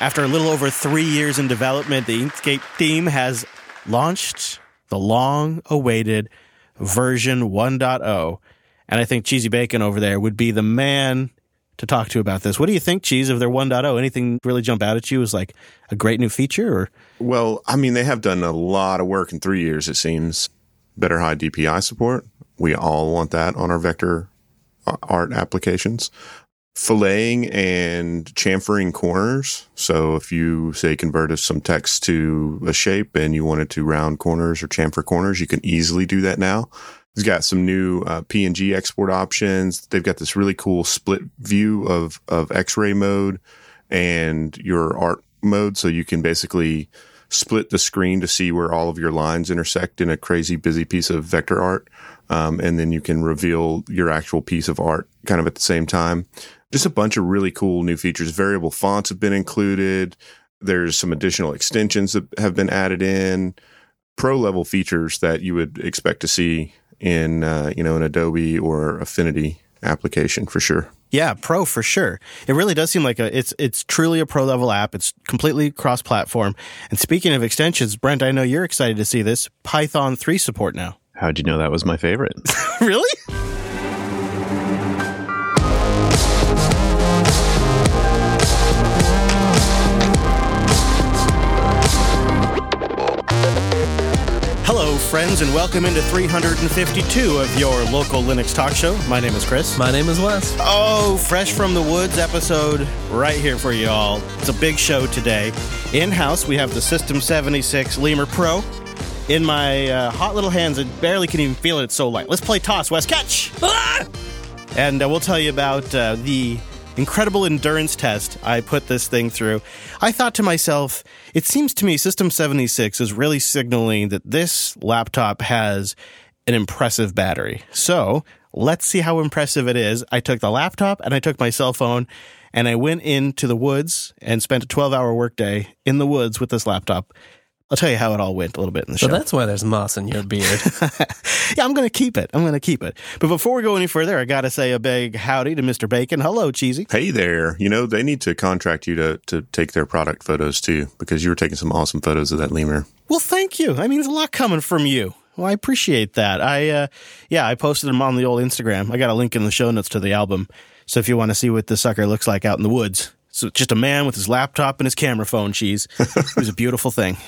After a little over three years in development, the Inkscape team has launched the long awaited version 1.0. And I think Cheesy Bacon over there would be the man to talk to about this. What do you think, Cheese, of their 1.0? Anything really jump out at you as like a great new feature or? Well, I mean, they have done a lot of work in three years, it seems. Better high DPI support. We all want that on our vector uh, art applications. Filleting and chamfering corners. So if you say convert some text to a shape and you wanted to round corners or chamfer corners, you can easily do that now. It's got some new uh, PNG export options. They've got this really cool split view of of X-ray mode and your art mode, so you can basically split the screen to see where all of your lines intersect in a crazy busy piece of vector art, um, and then you can reveal your actual piece of art kind of at the same time. Just a bunch of really cool new features. Variable fonts have been included. There's some additional extensions that have been added in. Pro level features that you would expect to see in uh, you know an Adobe or Affinity application for sure. Yeah, pro for sure. It really does seem like a it's it's truly a pro level app. It's completely cross platform. And speaking of extensions, Brent, I know you're excited to see this Python 3 support now. How'd you know that was my favorite? really? Friends, and welcome into 352 of your local Linux talk show. My name is Chris. My name is Wes. Oh, Fresh from the Woods episode right here for you all. It's a big show today. In house, we have the System 76 Lemur Pro. In my uh, hot little hands, I barely can even feel it. It's so light. Let's play toss, Wes. Catch! Ah! And uh, we'll tell you about uh, the incredible endurance test I put this thing through. I thought to myself, it seems to me System 76 is really signaling that this laptop has an impressive battery. So let's see how impressive it is. I took the laptop and I took my cell phone and I went into the woods and spent a 12 hour workday in the woods with this laptop. I'll tell you how it all went a little bit in the So show. that's why there's moss in your beard. yeah, I'm going to keep it. I'm going to keep it. But before we go any further, I got to say a big howdy to Mr. Bacon. Hello, Cheesy. Hey there, you know they need to contract you to to take their product photos too because you were taking some awesome photos of that lemur. Well, thank you. I mean, there's a lot coming from you. Well, I appreciate that. I, uh, yeah, I posted them on the old Instagram. I got a link in the show notes to the album. So if you want to see what the sucker looks like out in the woods, so just a man with his laptop and his camera phone, cheese. it was a beautiful thing.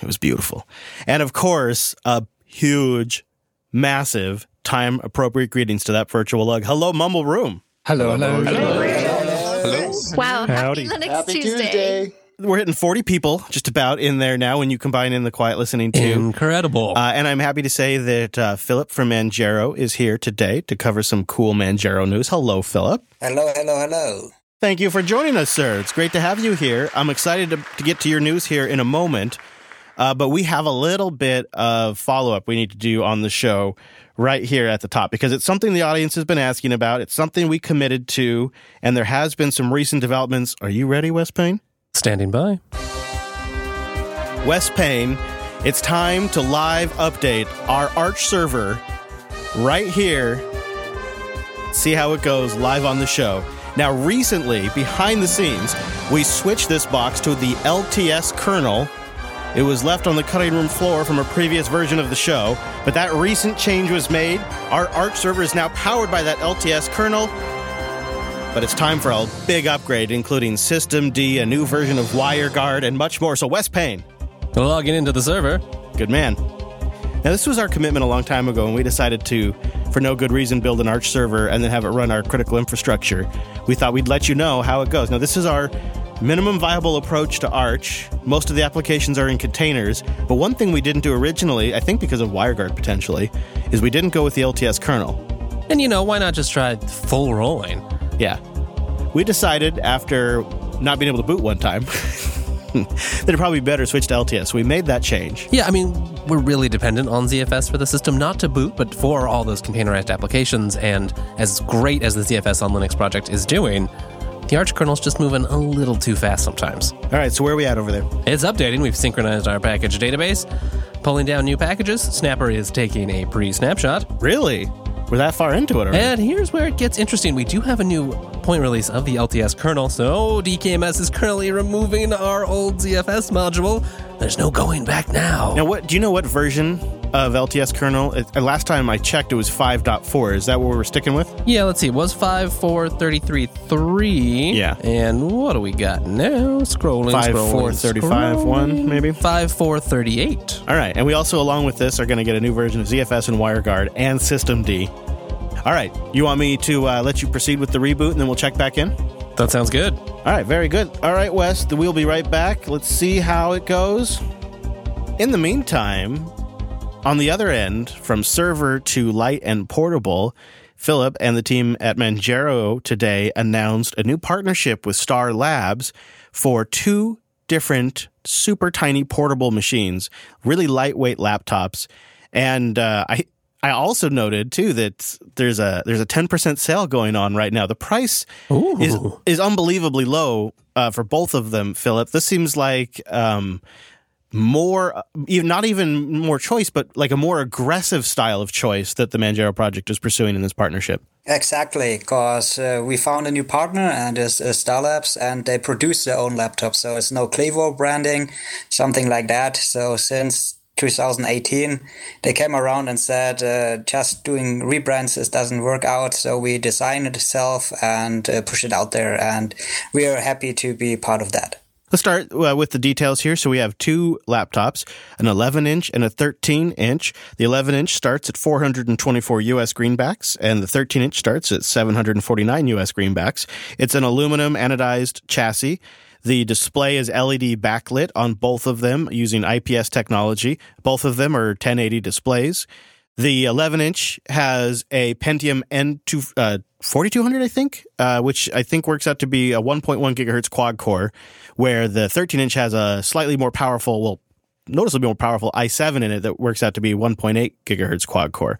It was beautiful. And of course, a huge, massive, time appropriate greetings to that virtual lug. Hello, Mumble Room. Hello, hello, Wow. Howdy. Happy Linux Happy Tuesday. Tuesday. We're hitting 40 people just about in there now when you combine in the quiet listening too. Incredible. Uh, and I'm happy to say that uh, Philip from Manjaro is here today to cover some cool Manjaro news. Hello, Philip. Hello, hello, hello. Thank you for joining us, sir. It's great to have you here. I'm excited to, to get to your news here in a moment. Uh, but we have a little bit of follow up we need to do on the show right here at the top because it's something the audience has been asking about. It's something we committed to, and there has been some recent developments. Are you ready, Wes Payne? Standing by. Wes Payne, it's time to live update our Arch server right here. See how it goes live on the show. Now, recently, behind the scenes, we switched this box to the LTS kernel. It was left on the cutting room floor from a previous version of the show, but that recent change was made. Our Arch server is now powered by that LTS kernel. But it's time for a big upgrade, including System D, a new version of WireGuard, and much more. So, Wes Payne, Logging into the server. Good man. Now, this was our commitment a long time ago, and we decided to, for no good reason, build an Arch server and then have it run our critical infrastructure. We thought we'd let you know how it goes. Now, this is our minimum viable approach to Arch. Most of the applications are in containers, but one thing we didn't do originally, I think because of WireGuard potentially, is we didn't go with the LTS kernel. And you know, why not just try full rolling? Yeah. We decided after not being able to boot one time that it'd probably be better to switch to LTS. We made that change. Yeah, I mean, we're really dependent on ZFS for the system, not to boot, but for all those containerized applications. And as great as the ZFS on Linux project is doing, the Arch kernel's just moving a little too fast sometimes. All right, so where are we at over there? It's updating. We've synchronized our package database, pulling down new packages. Snapper is taking a pre snapshot. Really? we're that far into it already. And here's where it gets interesting. We do have a new point release of the LTS kernel, so DKMS is currently removing our old ZFS module. There's no going back now. Now, what do you know? What version of LTS kernel? It, uh, last time I checked, it was 5.4. Is that what we're sticking with? Yeah, let's see. It was 5.4.33.3. Yeah. And what do we got now? Scrolling, Five, scrolling, four, 35, one, scrolling. maybe? 5.4.38. All right, and we also, along with this, are going to get a new version of ZFS and WireGuard and System D. All right, you want me to uh, let you proceed with the reboot, and then we'll check back in? That sounds good. All right, very good. All right, Wes, we'll be right back. Let's see how it goes. In the meantime, on the other end, from server to light and portable, Philip and the team at Manjaro today announced a new partnership with Star Labs for two different super tiny portable machines, really lightweight laptops. And uh, I I also noted too that there's a there's a 10% sale going on right now. The price is is unbelievably low uh, for both of them, Philip. This seems like um, more even not even more choice but like a more aggressive style of choice that the manjaro project is pursuing in this partnership Exactly, because uh, we found a new partner and it's uh, Star Labs, and they produce their own laptops. So it's no Clevo branding, something like that. So since 2018, they came around and said uh, just doing rebrands it doesn't work out. So we design it itself and uh, push it out there, and we are happy to be part of that. Let's start uh, with the details here so we have two laptops an 11 inch and a 13 inch the 11 inch starts at 424 us greenbacks and the 13 inch starts at 749 us greenbacks it's an aluminum anodized chassis the display is LED backlit on both of them using IPS technology. Both of them are 1080 displays. The 11 inch has a Pentium N2 uh, 4200, I think, uh, which I think works out to be a 1.1 gigahertz quad core, where the 13 inch has a slightly more powerful, well, noticeably more powerful i7 in it that works out to be 1.8 gigahertz quad core.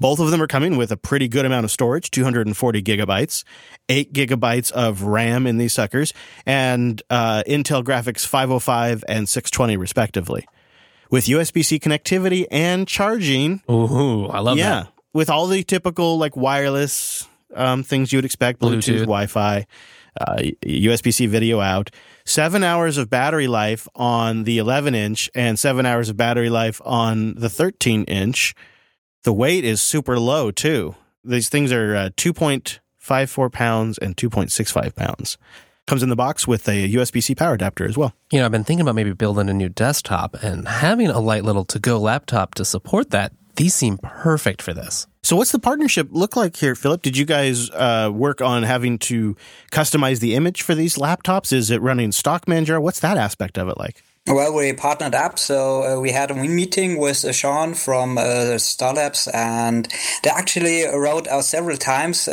Both of them are coming with a pretty good amount of storage, 240 gigabytes, 8 gigabytes of RAM in these suckers, and uh, Intel graphics 505 and 620 respectively. With USB C connectivity and charging, Ooh, I love yeah, that. Yeah, with all the typical like wireless um, things you would expect Bluetooth, Bluetooth. Wi Fi, uh, USB C video out. Seven hours of battery life on the 11 inch and seven hours of battery life on the 13 inch. The weight is super low too. These things are uh, 2.54 pounds and 2.65 pounds. Comes in the box with a USB C power adapter as well. You know, I've been thinking about maybe building a new desktop and having a light little to go laptop to support that. These seem perfect for this. So, what's the partnership look like here, Philip? Did you guys uh, work on having to customize the image for these laptops? Is it running stock Manjaro? What's that aspect of it like? Well, we partnered up, so uh, we had a meeting with uh, Sean from uh, Star Labs, and they actually wrote us several times.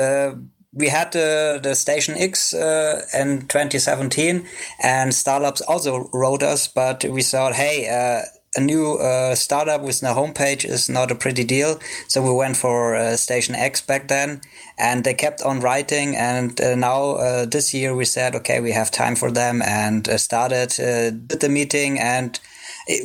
We had the, the Station X uh, in 2017, and Star Labs also wrote us, but we thought, hey, uh, a new uh, startup with no homepage is not a pretty deal. So we went for uh, Station X back then, and they kept on writing. And uh, now uh, this year we said, okay, we have time for them, and started did the meeting and.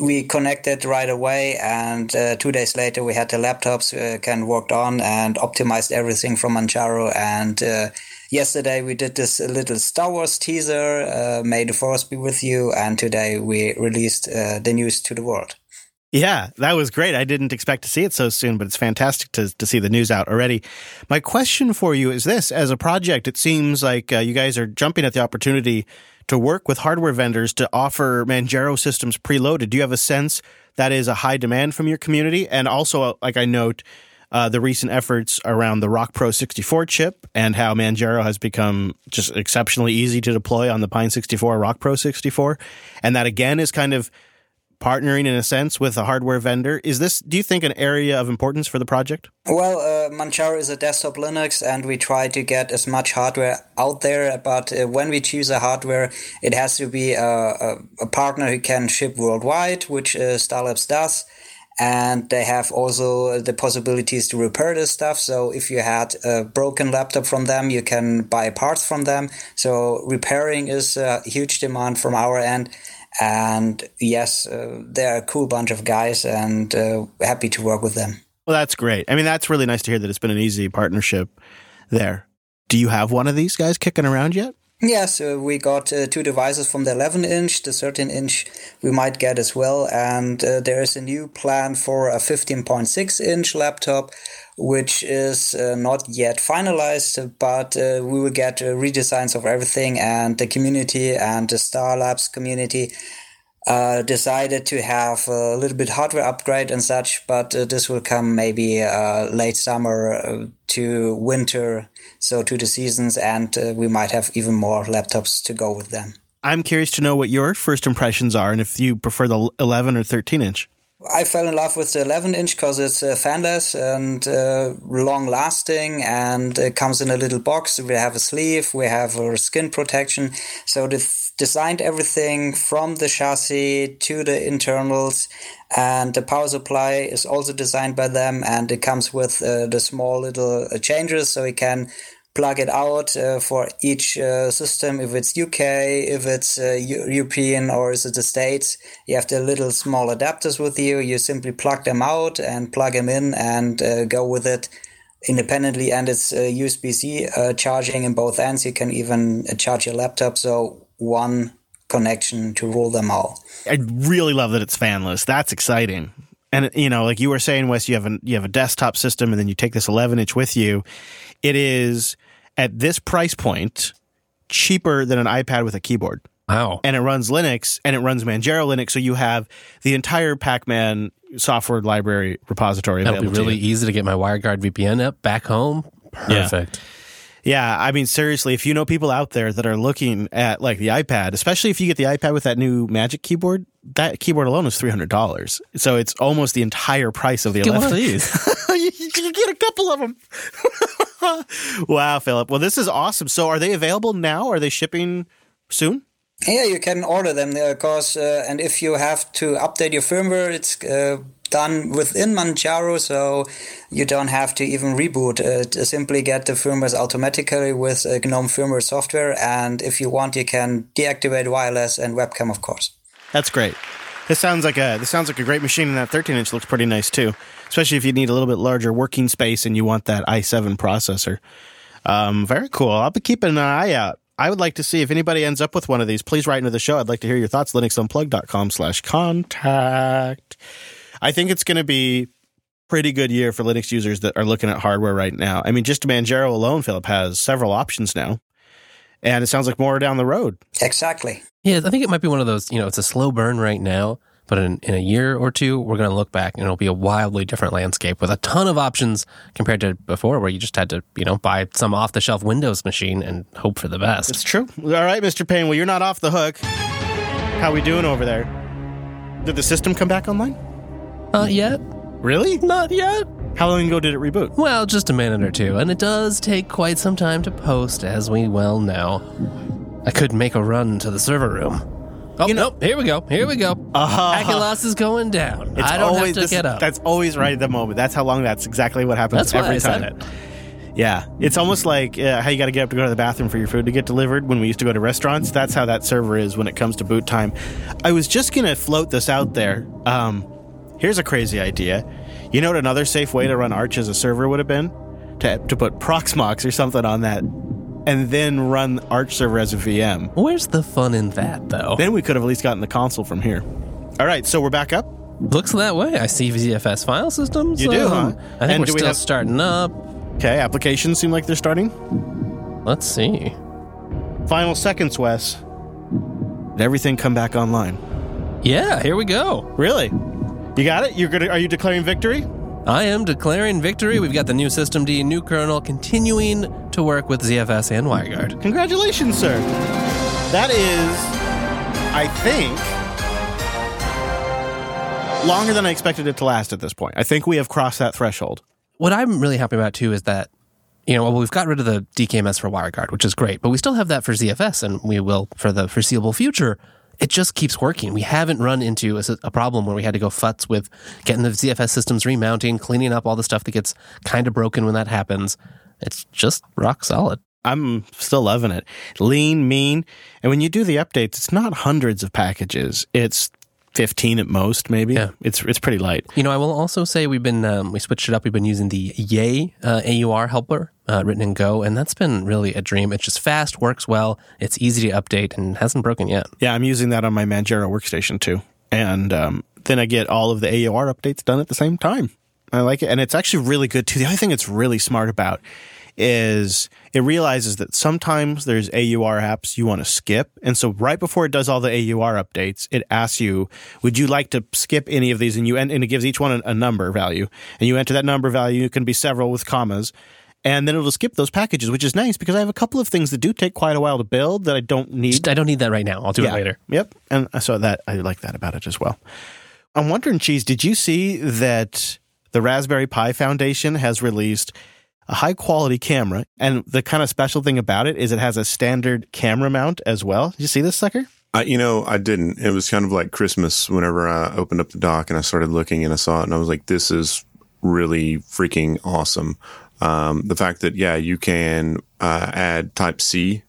We connected right away, and uh, two days later, we had the laptops uh, can worked on and optimized everything from Manjaro. And uh, yesterday, we did this little Star Wars teaser. Uh, May the Force be with you. And today, we released uh, the news to the world. Yeah, that was great. I didn't expect to see it so soon, but it's fantastic to, to see the news out already. My question for you is this as a project, it seems like uh, you guys are jumping at the opportunity to work with hardware vendors to offer Manjaro systems preloaded. Do you have a sense that is a high demand from your community? And also, uh, like I note, uh, the recent efforts around the Rock Pro 64 chip and how Manjaro has become just exceptionally easy to deploy on the Pine 64 Rock Pro 64. And that again is kind of partnering in a sense with a hardware vendor. Is this, do you think, an area of importance for the project? Well, uh, Manjaro is a desktop Linux, and we try to get as much hardware out there. But uh, when we choose a hardware, it has to be a, a, a partner who can ship worldwide, which uh, Starlabs does. And they have also the possibilities to repair this stuff. So if you had a broken laptop from them, you can buy parts from them. So repairing is a huge demand from our end. And yes, uh, they're a cool bunch of guys, and uh, happy to work with them. Well, that's great. I mean, that's really nice to hear that it's been an easy partnership there. Do you have one of these guys kicking around yet? Yes, uh, we got uh, two devices from the 11 inch, the 13 inch we might get as well, and uh, there is a new plan for a 15.6 inch laptop, which is uh, not yet finalized, but uh, we will get uh, redesigns of everything, and the community and the Star Labs community uh, decided to have a little bit hardware upgrade and such, but uh, this will come maybe uh, late summer uh, to winter, so to the seasons, and uh, we might have even more laptops to go with them. I'm curious to know what your first impressions are and if you prefer the 11 or 13 inch. I fell in love with the 11 inch because it's uh, fanless and uh, long lasting and it comes in a little box. We have a sleeve, we have a skin protection. So they designed everything from the chassis to the internals and the power supply is also designed by them and it comes with uh, the small little uh, changes so you can plug it out uh, for each uh, system. If it's UK, if it's uh, European, or is it the States, you have the little small adapters with you. You simply plug them out and plug them in and uh, go with it independently. And it's USB C uh, charging in both ends. You can even uh, charge your laptop. So one connection to rule them all. I really love that it's fanless. That's exciting. And you know, like you were saying, Wes, you have a you have a desktop system, and then you take this 11 inch with you. It is at this price point cheaper than an iPad with a keyboard. Wow. And it runs Linux and it runs Manjaro Linux. So you have the entire Pacman software library repository. That'll be to really you. easy to get my WireGuard VPN up back home. Perfect. Yeah, I mean, seriously, if you know people out there that are looking at like the iPad, especially if you get the iPad with that new Magic keyboard, that keyboard alone is three hundred dollars. So it's almost the entire price of the Get one of 11. these. you, you get a couple of them. wow, Philip. Well, this is awesome. So, are they available now? Are they shipping soon? Yeah, you can order them there, cause uh, and if you have to update your firmware, it's uh, done within Manjaro, so you don't have to even reboot. Uh, simply get the firmwares automatically with uh, GNOME firmware software, and if you want, you can deactivate wireless and webcam, of course. That's great. This sounds like a this sounds like a great machine, and that 13 inch looks pretty nice too. Especially if you need a little bit larger working space and you want that i7 processor. Um, very cool. I'll be keeping an eye out. I would like to see if anybody ends up with one of these. Please write into the show. I'd like to hear your thoughts. LinuxUnplugged.com slash contact. I think it's going to be pretty good year for Linux users that are looking at hardware right now. I mean, just Manjaro alone, Philip has several options now, and it sounds like more down the road. Exactly. Yeah, I think it might be one of those, you know, it's a slow burn right now, but in, in a year or two, we're going to look back and it'll be a wildly different landscape with a ton of options compared to before where you just had to, you know, buy some off the shelf Windows machine and hope for the best. It's true. All right, Mr. Payne. Well, you're not off the hook. How we doing over there? Did the system come back online? Not yet. Really? Not yet. How long ago did it reboot? Well, just a minute or two, and it does take quite some time to post, as we well know. I could make a run to the server room. Oh, You know- nope. Here we go. Here we go. Uh-huh. Packet is going down. It's I don't always have to this- get up. That's always right at the moment. That's how long. That's exactly what happens That's every time. Yeah, it's almost like uh, how you got to get up to go to the bathroom for your food to get delivered. When we used to go to restaurants, that's how that server is when it comes to boot time. I was just gonna float this out there. Um, here's a crazy idea. You know what another safe way to run Arch as a server would have been? To to put Proxmox or something on that, and then run Arch server as a VM. Where's the fun in that, though? Then we could have at least gotten the console from here. All right, so we're back up. Looks that way. I see ZFS file systems. You do, huh? I think And we're do we still have- starting up. Okay, applications seem like they're starting. Let's see. Final seconds, Wes. Did everything come back online? Yeah, here we go. Really? You got it? You're gonna? Are you declaring victory? I am declaring victory. We've got the new System D, new kernel, continuing to work with ZFS and WireGuard. Congratulations, sir. That is, I think, longer than I expected it to last at this point. I think we have crossed that threshold. What I'm really happy about too is that, you know, well, we've got rid of the DKMS for WireGuard, which is great, but we still have that for ZFS and we will for the foreseeable future. It just keeps working. We haven't run into a, a problem where we had to go futz with getting the ZFS systems remounting, cleaning up all the stuff that gets kind of broken when that happens. It's just rock solid. I'm still loving it. Lean, mean, and when you do the updates, it's not hundreds of packages. It's 15 at most, maybe. Yeah. It's it's pretty light. You know, I will also say we've been um, we switched it up. We've been using the Yay uh, AUR helper uh, written in Go, and that's been really a dream. It's just fast, works well, it's easy to update, and hasn't broken yet. Yeah, I'm using that on my Manjaro workstation too. And um, then I get all of the AUR updates done at the same time. I like it. And it's actually really good too. The other thing it's really smart about is it realizes that sometimes there's AUR apps you want to skip. And so right before it does all the AUR updates, it asks you, would you like to skip any of these? And you, and it gives each one a, number value and you enter that number value. It can be several with commas and then it'll skip those packages, which is nice because I have a couple of things that do take quite a while to build that I don't need. Just, I don't need that right now. I'll do it later. Yep. And so that I like that about it as well. I'm wondering, Cheese, did you see that the Raspberry Pi Foundation has released a high quality camera? And the kind of special thing about it is it has a standard camera mount as well. Did you see this sucker? I, you know, I didn't. It was kind of like Christmas whenever I opened up the dock and I started looking and I saw it and I was like, this is really freaking awesome. Um, the fact that, yeah, you can uh, add Type C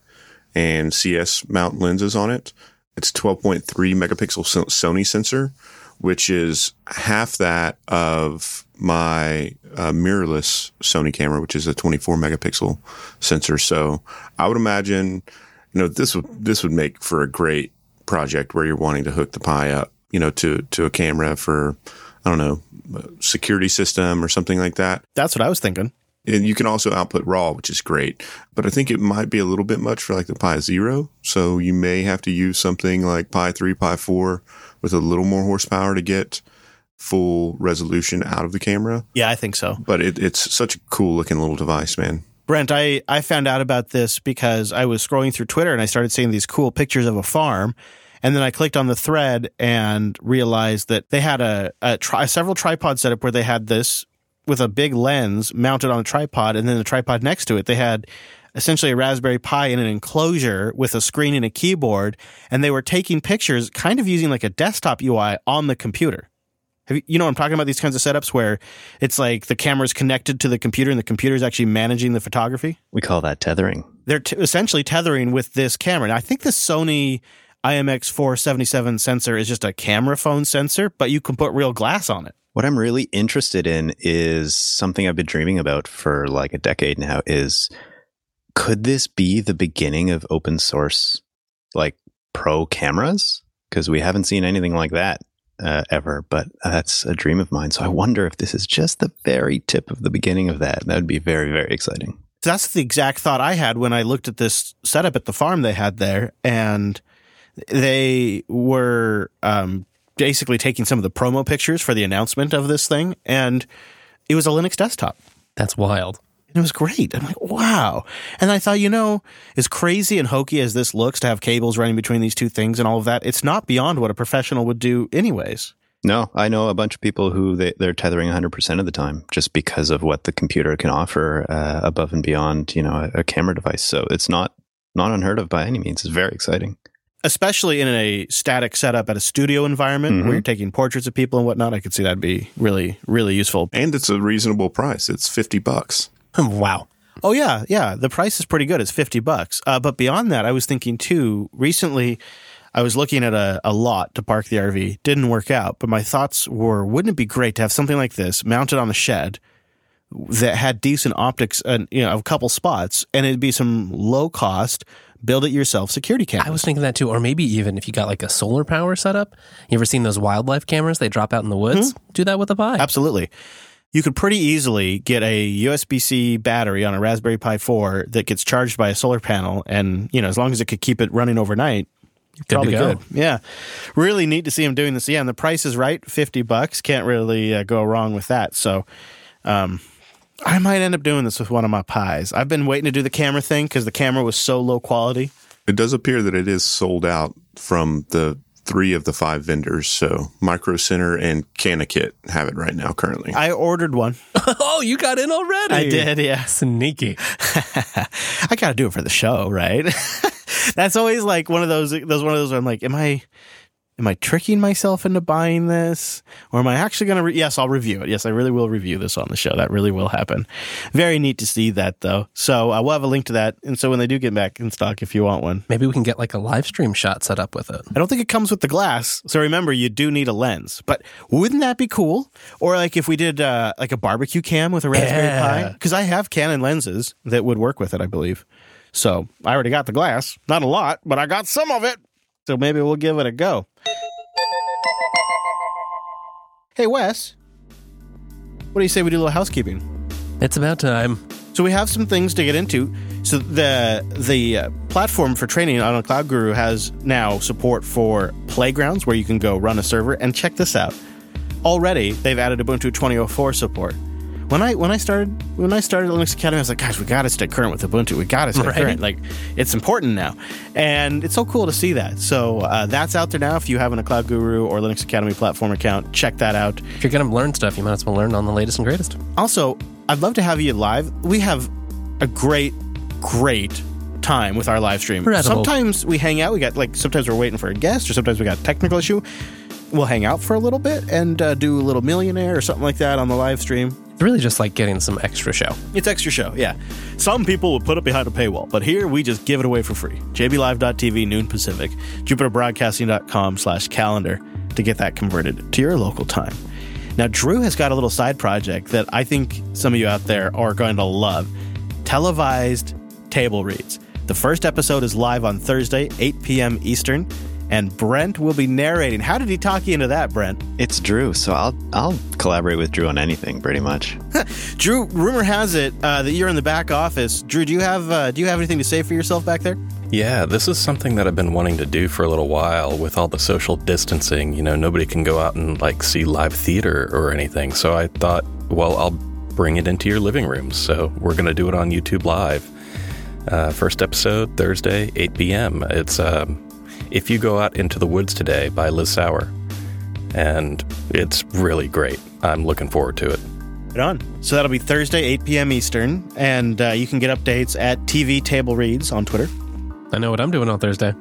and CS mount lenses on it. It's 12.3 megapixel Sony sensor, which is half that of my uh, mirrorless Sony camera, which is a 24 megapixel sensor. So I would imagine, you know, this would this would make for a great project where you're wanting to hook the Pi up, you know, to to a camera for I don't know, security system or something like that. That's what I was thinking. And you can also output raw, which is great. But I think it might be a little bit much for like the Pi Zero. So you may have to use something like Pi 3, Pi 4 with a little more horsepower to get full resolution out of the camera. Yeah, I think so. But it, it's such a cool looking little device, man. Brent, I, I found out about this because I was scrolling through Twitter and I started seeing these cool pictures of a farm. And then I clicked on the thread and realized that they had a, a, tri- several tripod setup where they had this with a big lens mounted on a tripod, and then the tripod next to it, they had essentially a Raspberry Pi in an enclosure with a screen and a keyboard, and they were taking pictures, kind of using like a desktop UI on the computer. Have you, you know, I'm talking about these kinds of setups where it's like the camera is connected to the computer and the computer is actually managing the photography. We call that tethering. They're t- essentially tethering with this camera. And I think the Sony IMX 477 sensor is just a camera phone sensor, but you can put real glass on it. What I'm really interested in is something I've been dreaming about for like a decade now is could this be the beginning of open source like pro cameras? Because we haven't seen anything like that uh, ever, but that's a dream of mine. So I wonder if this is just the very tip of the beginning of that. That would be very, very exciting. That's the exact thought I had when I looked at this setup at the farm they had there. And they were um, basically taking some of the promo pictures for the announcement of this thing, and it was a Linux desktop. That's wild. And it was great. I'm like, wow. And I thought, you know, as crazy and hokey as this looks to have cables running between these two things and all of that, it's not beyond what a professional would do, anyways. No, I know a bunch of people who they, they're tethering 100% of the time just because of what the computer can offer uh, above and beyond, you know, a, a camera device. So it's not not unheard of by any means. It's very exciting especially in a static setup at a studio environment mm-hmm. where you're taking portraits of people and whatnot, I could see that'd be really, really useful. And it's a reasonable price. It's 50 bucks. wow. Oh yeah, yeah. The price is pretty good. It's 50 bucks. Uh, but beyond that, I was thinking too, recently I was looking at a, a lot to park the RV. Didn't work out, but my thoughts were, wouldn't it be great to have something like this mounted on the shed that had decent optics and, you know, a couple spots and it'd be some low cost, build it yourself security cameras. I was thinking that too. Or maybe even if you got like a solar power setup. You ever seen those wildlife cameras they drop out in the woods? Mm-hmm. Do that with a Pi. Absolutely. You could pretty easily get a USB C battery on a Raspberry Pi 4 that gets charged by a solar panel. And, you know, as long as it could keep it running overnight, good probably go. good. Yeah. Really neat to see him doing this. Yeah. And the price is right 50 bucks. Can't really uh, go wrong with that. So, um, I might end up doing this with one of my Pis. I've been waiting to do the camera thing because the camera was so low quality. It does appear that it is sold out from the three of the five vendors. So Micro Center and CanaKit have it right now currently. I ordered one. oh, you got in already. I did, yeah. Sneaky. I got to do it for the show, right? That's always like one of those those one of those where I'm like, am I am I tricking myself into buying this? Or am I actually going to? Re- yes, I'll review it. Yes, I really will review this on the show. That really will happen. Very neat to see that, though. So uh, we'll have a link to that. And so when they do get back in stock, if you want one, Maybe we can get like a live stream shot set up with it. I don't think it comes with the glass. So remember, you do need a lens. But wouldn't that be cool? Or like if we did uh, like a barbecue cam with a Raspberry Yeah. Pi? Because I have Canon lenses that would work with it, I believe. So I already got the glass. Not a lot, but I got some of it. So maybe we'll give it a go. Hey, Wes. What do you say we do a little housekeeping? It's about time. So we have some things to get into. So the the uh, platform for training on a Cloud Guru has now support for playgrounds where you can go run a server and check this out. Already, they've added Ubuntu 2004 support. When I when I started when I started Linux Academy, I was like, guys, we got to stay current with Ubuntu. We got to stay Right. current. Like, it's important now, and it's so cool to see that. So uh, that's out there now. If you have a Cloud Guru or Linux Academy platform account, check that out. If you're to learn stuff, you might as well learn on the latest and greatest. Also, I'd love to have you live. We have a great, great time with our live stream. Incredible. Sometimes we hang out. We got like sometimes we're waiting for a guest, or sometimes we got a technical issue. We'll hang out for a little bit and uh, do a little millionaire or something like that on the live stream. Really just like getting some extra show. It's extra show, yeah. Some people will put it behind a paywall, but here we just give it away for free. JBLive.tv, noon Pacific, JupiterBroadcasting.com slash calendar to get that converted to your local time. Now, Drew has got a little side project that I think some of you out there are going to love televised table reads. The first episode is live on Thursday, 8 p.m. Eastern, and Brent will be narrating. How did he talk you into that, Brent? It's Drew, so I'll I'll collaborate with Drew on anything pretty much. Drew, rumor has it uh, that you're in the back office. Drew, do you have uh, do you have anything to say for yourself back there? Yeah, this is something that I've been wanting to do for a little while with all the social distancing. You know, nobody can go out and like see live theater or anything. So I thought, well, I'll bring it into your living rooms. So we're going to do it on YouTube Live. Uh, first episode, Thursday, 8 p.m. It's um, If You Go Out Into the Woods Today by Liz Sauer. And it's really great. I'm looking forward to it. Right on. So that'll be Thursday, 8 p.m. Eastern, and uh, you can get updates at TV Table Reads on Twitter. I know what I'm doing on Thursday.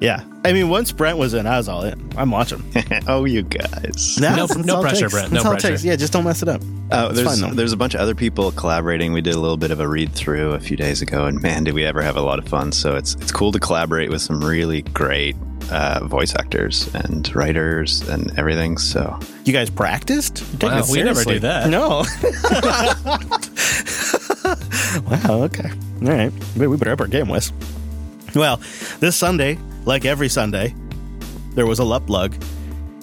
Yeah, I mean, once Brent was in, I was all in. I'm watching. oh, you guys. No- that's- that's no pressure, takes. Brent, no all takes. pressure. Yeah, just don't mess it up. Uh, there's fine, there's a bunch of other people collaborating. We did a little bit of a read through a few days ago, and man, did we ever have a lot of fun! So it's it's cool to collaborate with some really great uh, voice actors and writers and everything. So You guys practiced? You're Wow, we never do that. No. wow. Okay. All right. We we better up our game, Wes. Well, this Sunday, like every Sunday, there was a Luplug.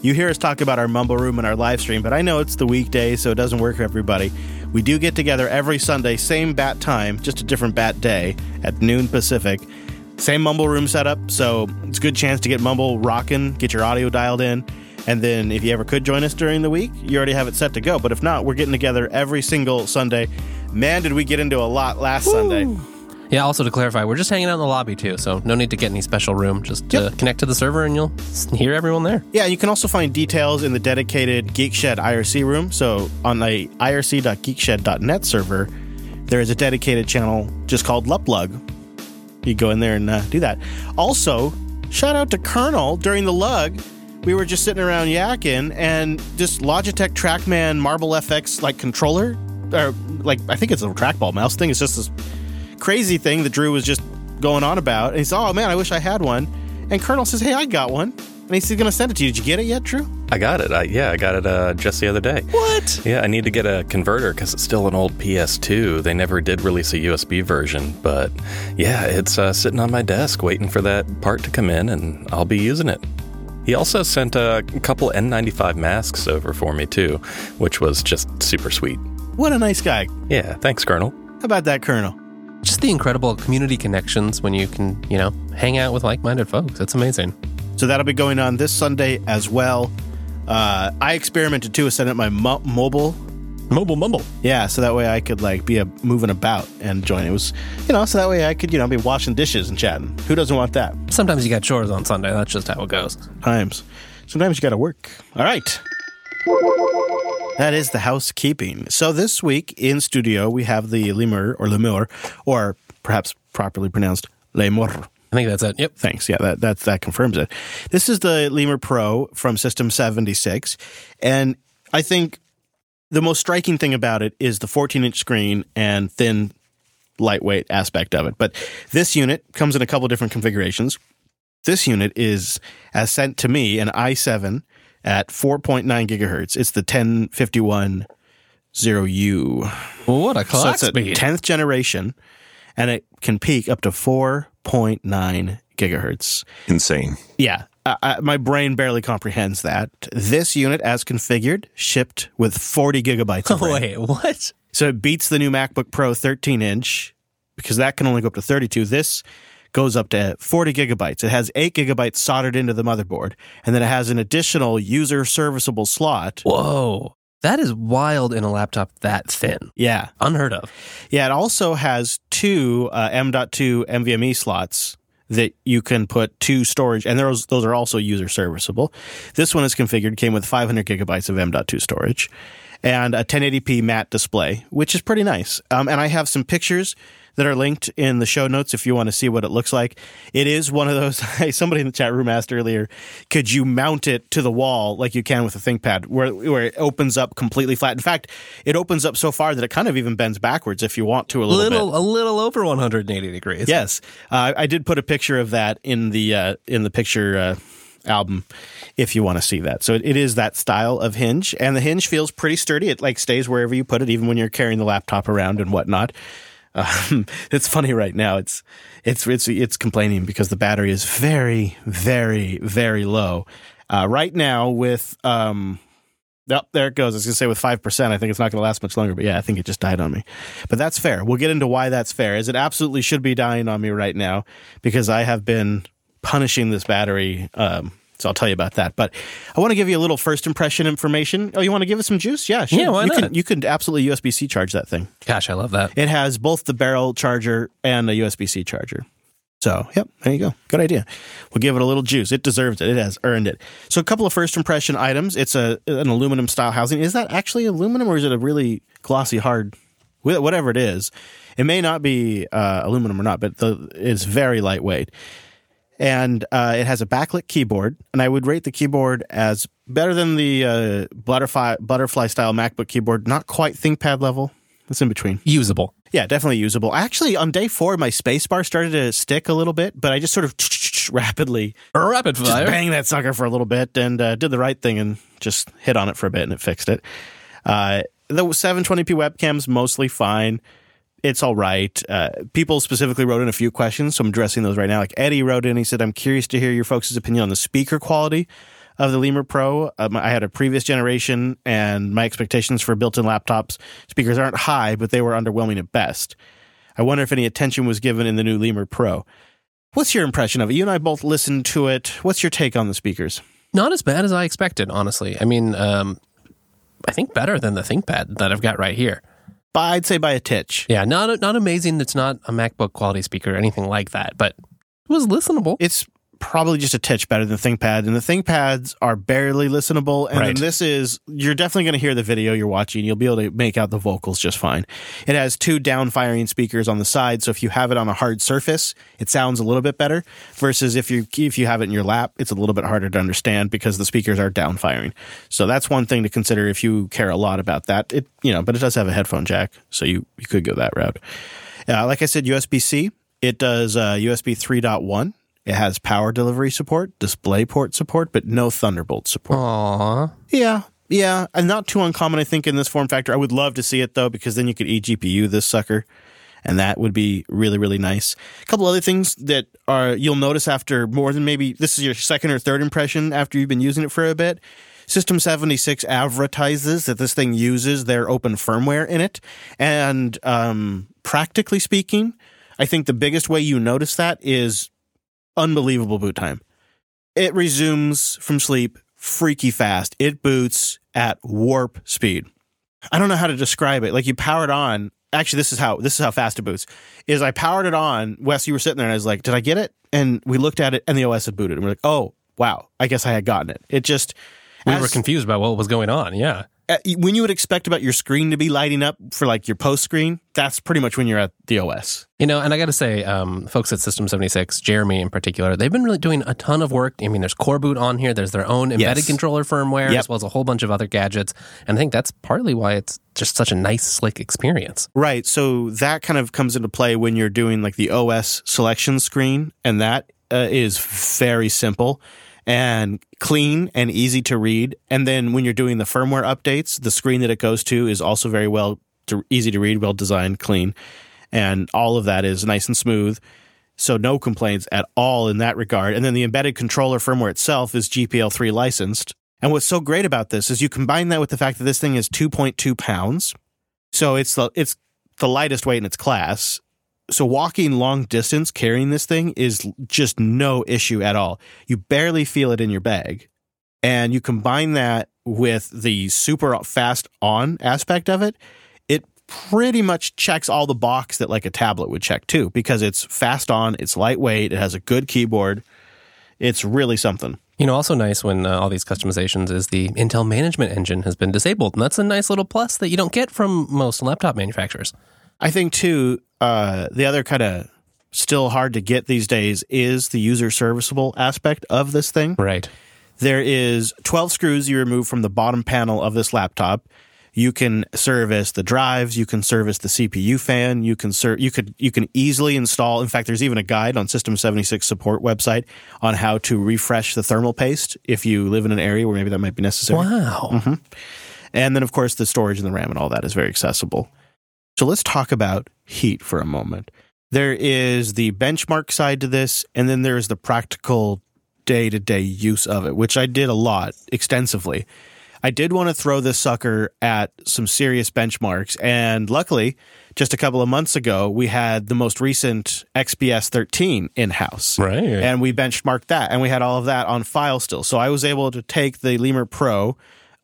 You hear us talk about our Mumble Room and our live stream, but I know it's the weekday, so it doesn't work for everybody. We do get together every Sunday, same bat time, just a different bat day at noon Pacific. Same Mumble Room setup, so it's a good chance to get Mumble rocking, get your audio dialed in. And then if you ever could join us during the week, you already have it set to go. But if not, we're getting together every single Sunday. Man, did we get into a lot last Sunday. Yeah, also to clarify, we're just hanging out in the lobby too, so no need to get any special room. Just uh, connect to the server and you'll s- hear everyone there. Yeah, you can also find details in the dedicated Geek Shed IRC room. So on the irc.geekshed.net server, there is a dedicated channel just called Luplug. You go in there and uh, do that. Also, shout out to Colonel during the lug. We were just sitting around yakking, and this Logitech TrackMan Marble FX like controller, or like I think it's a trackball mouse thing. It's just this crazy thing that Drew was just going on about. And he said, "Oh man, I wish I had one." And Colonel says, "Hey, I got one." And he's going to send it to you. Did you get it yet, Drew? I got it. I, yeah, I got it uh, just the other day. What? Yeah, I need to get a converter because it's still an old PS2. They never did release a USB version, but yeah, it's uh, sitting on my desk waiting for that part to come in, and I'll be using it. He also sent a couple N95 masks over for me too, which was just super sweet. What a nice guy. Yeah, thanks, Colonel. How about that, Colonel? Just the incredible community connections when you can, you know, hang out with like minded folks. It's amazing. So that'll be going on this Sunday as well. Uh, I experimented too with setting up my mo- mobile. Mobile mumble. Yeah, so that way I could like be a moving about and join. It was, you know, so that way I could, you know, be washing dishes and chatting. Who doesn't want that? Sometimes you got chores on Sunday. That's just how it goes. Times. Sometimes you got to work. All right. That is the housekeeping. So this week in studio we have the lemur or lemur, or perhaps properly pronounced lemur. I think that's it. Yep. Thanks. Yeah, that that that confirms it. This is the Lemur Pro from System 76, and I think the most striking thing about it is the 14 inch screen and thin, lightweight aspect of it. But this unit comes in a couple different configurations. This unit is, as sent to me, an i7 at 4.9 gigahertz. It's the 1051 0U. Well, what a So clock it's a speed. 10th generation, and it can peak up to 4.9 gigahertz. Insane. Yeah, I, I, my brain barely comprehends that. This unit, as configured, shipped with 40 gigabytes of RAM. Wait, what? So it beats the new MacBook Pro 13 inch because that can only go up to 32. This goes up to 40 gigabytes. It has 8 gigabytes soldered into the motherboard, and then it has an additional user serviceable slot. Whoa. That is wild in a laptop that thin. Yeah. Unheard of. Yeah, it also has two uh, M.2 NVMe slots that you can put two storage, and those those are also user serviceable. This one is configured, came with 500 gigabytes of M.2 storage, and a 1080p matte display, which is pretty nice. Um, and I have some pictures that are linked in the show notes if you want to see what it looks like. It is one of those. Somebody in the chat room asked earlier, could you mount it to the wall like you can with a ThinkPad, where where it opens up completely flat? In fact, it opens up so far that it kind of even bends backwards if you want to a little, bit. A little over 180 degrees. Yes, uh, I did put a picture of that in the uh, in the picture uh, album if you want to see that. So it, it is that style of hinge, and the hinge feels pretty sturdy. It like stays wherever you put it, even when you're carrying the laptop around and whatnot. Um, it's funny right now. It's it's it's it's complaining because the battery is very very very low uh, right now with um. Yep, there it goes. I was going to say with 5%, I think it's not going to last much longer. But yeah, I think it just died on me. But that's fair. We'll get into why that's fair. Is it absolutely should be dying on me right now because I have been punishing this battery. Um, so I'll tell you about that. But I want to give you a little first impression information. Oh, you want to give us some juice? Yeah, sure. Yeah, why you not? Can, you can absolutely USB C charge that thing. Gosh, I love that. It has both the barrel charger and a USB C charger. So, yep, there you go. Good idea. We'll give it a little juice. It deserves it. It has earned it. So, a couple of first impression items. It's a an aluminum style housing. Is that actually aluminum or is it a really glossy hard? Whatever it is, it may not be uh, aluminum or not, but the, it's very lightweight. And uh, it has a backlit keyboard, and I would rate the keyboard as better than the uh, butterfly butterfly style MacBook keyboard. Not quite ThinkPad level. It's in between. Usable. Yeah, definitely usable. Actually, on day four, my spacebar started to stick a little bit, but I just sort of rapidly Rapid fire. bang that sucker for a little bit and uh, did the right thing and just hit on it for a bit and it fixed it. Uh, the 720p webcam's mostly fine. It's all right. Uh, people specifically wrote in a few questions, so I'm addressing those right now. Like Eddie wrote in, he said, I'm curious to hear your folks' opinion on the speaker quality of the Lemur Pro. Um, I had a previous generation, and my expectations for built in laptops speakers aren't high, but they were underwhelming at best. I wonder if any attention was given in the new Lemur Pro. What's your impression of it? You and I both listened to it. What's your take on the speakers? Not as bad as I expected, honestly. I mean, um, I think better than the ThinkPad that I've got right here. By, I'd say by a titch. Yeah, not not amazing. It's not a MacBook quality speaker or anything like that, but it was listenable. It's probably just a titch better than ThinkPad, and the ThinkPads are barely listenable. And Right. this is you're definitely going to hear the video you're watching. You'll be able to make out the vocals just fine. It has two down firing speakers on the side, so if you have it on a hard surface, it sounds a little bit better. Versus if you if you have it in your lap, it's a little bit harder to understand because the speakers are down firing. So that's one thing to consider if you care a lot about that. It you know, but it does have a headphone jack, so you you could go that route. Uh, like I said, USB C. It does uh, USB 3.1. It has power delivery support, display port support, but no Thunderbolt support. Aww. Yeah, yeah, and not too uncommon, I think, in this form factor. I would love to see it though, because then you could eGPU this sucker, and that would be really, really nice. A couple other things that are you'll notice after more than maybe this is your second or third impression after you've been using it for a bit. System 76 advertises that this thing uses their open firmware in it. And um, practically speaking, I think the biggest way you notice that is unbelievable boot time. It resumes from sleep freaky fast. It boots at warp speed. I don't know how to describe it. Like you power it on. Actually, this is how this is how fast it boots. Is I powered it on. Wes, you were sitting there, and I was like, "Did I get it?" And we looked at it, and the OS had booted, and we're like, "Oh, wow! I guess I had gotten it." It just We as- were confused about what was going on. Yeah. Uh, when you would expect about your screen to be lighting up for like your post screen, that's pretty much when you're at the OS. You know, and I got to say, um, folks at System 76, Jeremy in particular, they've been really doing a ton of work. I mean, there's Core Boot on here, there's their own embedded Yes. controller firmware, Yep. as well as a whole bunch of other gadgets. And I think that's partly why it's just such a nice, slick experience. Right. So that kind of comes into play when you're doing like the OS selection screen, and that uh, is very simple and clean and easy to read. And then when you're doing the firmware updates, the screen that it goes to is also very well to, easy to read, well designed, clean, and all of that is nice and smooth. So no complaints at all in that regard. And then the embedded controller firmware itself is GPL3 licensed. And what's so great about this is you combine that with the fact that this thing is 2.2 pounds. So it's the it's the lightest weight in its class. So walking long distance carrying this thing is just no issue at all. You barely feel it in your bag. And you combine that with the super fast on aspect of it, it pretty much checks all the box that like a tablet would check too because it's fast on, it's lightweight, it has a good keyboard. It's really something. You know, also nice when uh, all these customizations is the Intel management engine has been disabled. And that's a nice little plus that you don't get from most laptop manufacturers. I think too, uh, the other kind of still hard to get these days is the user serviceable aspect of this thing. Right. There is 12 screws you remove from the bottom panel of this laptop. You can service the drives, you can service the CPU fan, you can ser- you could you can easily install. In fact, there's even a guide on System 76 support website on how to refresh the thermal paste if you live in an area where maybe that might be necessary. Wow. And then, of course, the storage and the RAM and all that is very accessible. So let's talk about heat for a moment. There is the benchmark side to this, and then there is the practical day to day use of it, which I did a lot extensively. I did want to throw this sucker at some serious benchmarks, and luckily, just a couple of months ago, we had the most recent XPS 13 in house Right. and we benchmarked that and we had all of that on file still so i was able to take the lemur pro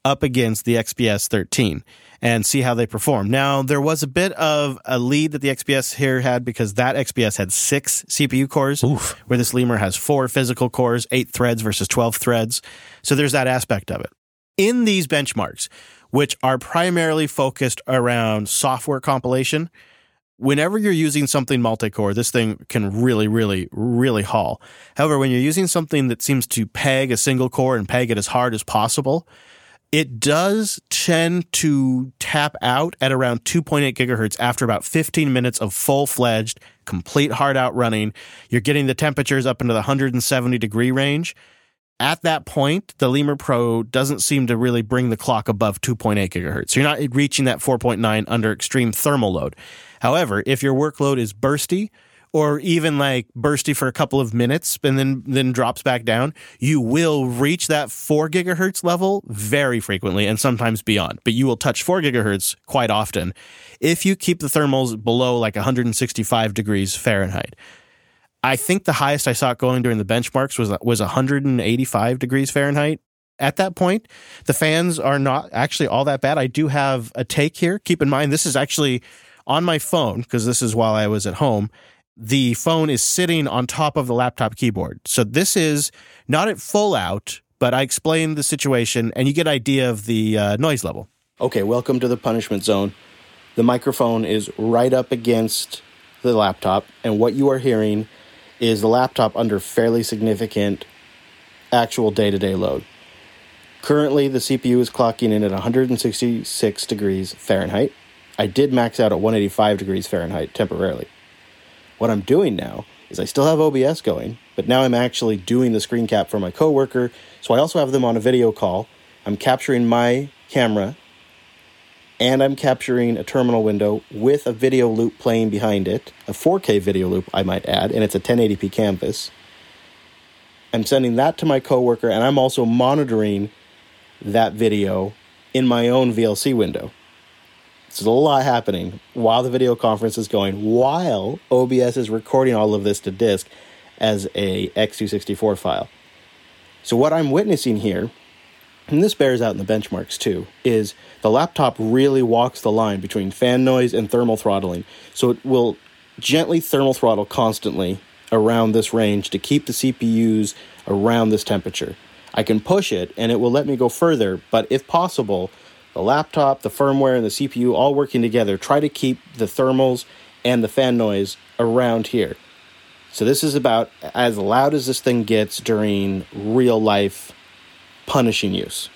up against the xps 13 and see how they perform now there was a bit of a lead that the xps here had because that xps had six cpu cores Oof. where this lemur has four physical cores eight threads versus 12 threads so there's that aspect of it in these benchmarks which are primarily focused around software compilation whenever you're using something multi-core, this thing can really, really, really haul. However, when you're using something that seems to peg a single core and peg it as hard as possible, it does tend to tap out at around 2.8 gigahertz after about 15 minutes of full-fledged, complete hard out running. You're getting the temperatures up into the 170 degree range. At that point, the Lemur Pro doesn't seem to really bring the clock above 2.8 gigahertz. So you're not reaching that 4.9 under extreme thermal load. However, if your workload is bursty or even like bursty for a couple of minutes and then then drops back down, you will reach that 4 gigahertz level very frequently and sometimes beyond. But you will touch 4 gigahertz quite often if you keep the thermals below like 165 degrees Fahrenheit. I think the highest I saw it going during the benchmarks was was 185 degrees Fahrenheit. At that point, the fans are not actually all that bad. I do have a take here. Keep in mind, this is actually on my phone because this is while I was at home. The phone is sitting on top of the laptop keyboard. So this is not at full out, but I explained the situation and you get idea of the uh, noise level. Okay, welcome to the punishment zone. The microphone is right up against the laptop, and what you are hearing is the laptop under fairly significant actual day to day load. Currently, the CPU is clocking in at 166 degrees Fahrenheit. I did max out at 185 degrees Fahrenheit temporarily. What I'm doing now is I still have OBS going, but now I'm actually doing the screen cap for my coworker. So I also have them on a video call. I'm capturing my camera and I'm capturing a terminal window with a video loop playing behind it, a 4K video loop, I might add, and it's a 1080p canvas. I'm sending that to my coworker, and I'm also monitoring that video in my own VLC window. There's a lot happening while the video conference is going, while OBS is recording all of this to disk as a X264 file. So what I'm witnessing here and this bears out in the benchmarks too, is the laptop really walks the line between fan noise and thermal throttling. So it will gently thermal throttle constantly around this range to keep the CPUs around this temperature. I can push it and it will let me go further, but if possible, the laptop, the firmware, and the CPU all working together, try to keep the thermals and the fan noise around here. So this is about as loud as this thing gets during real life punishing use.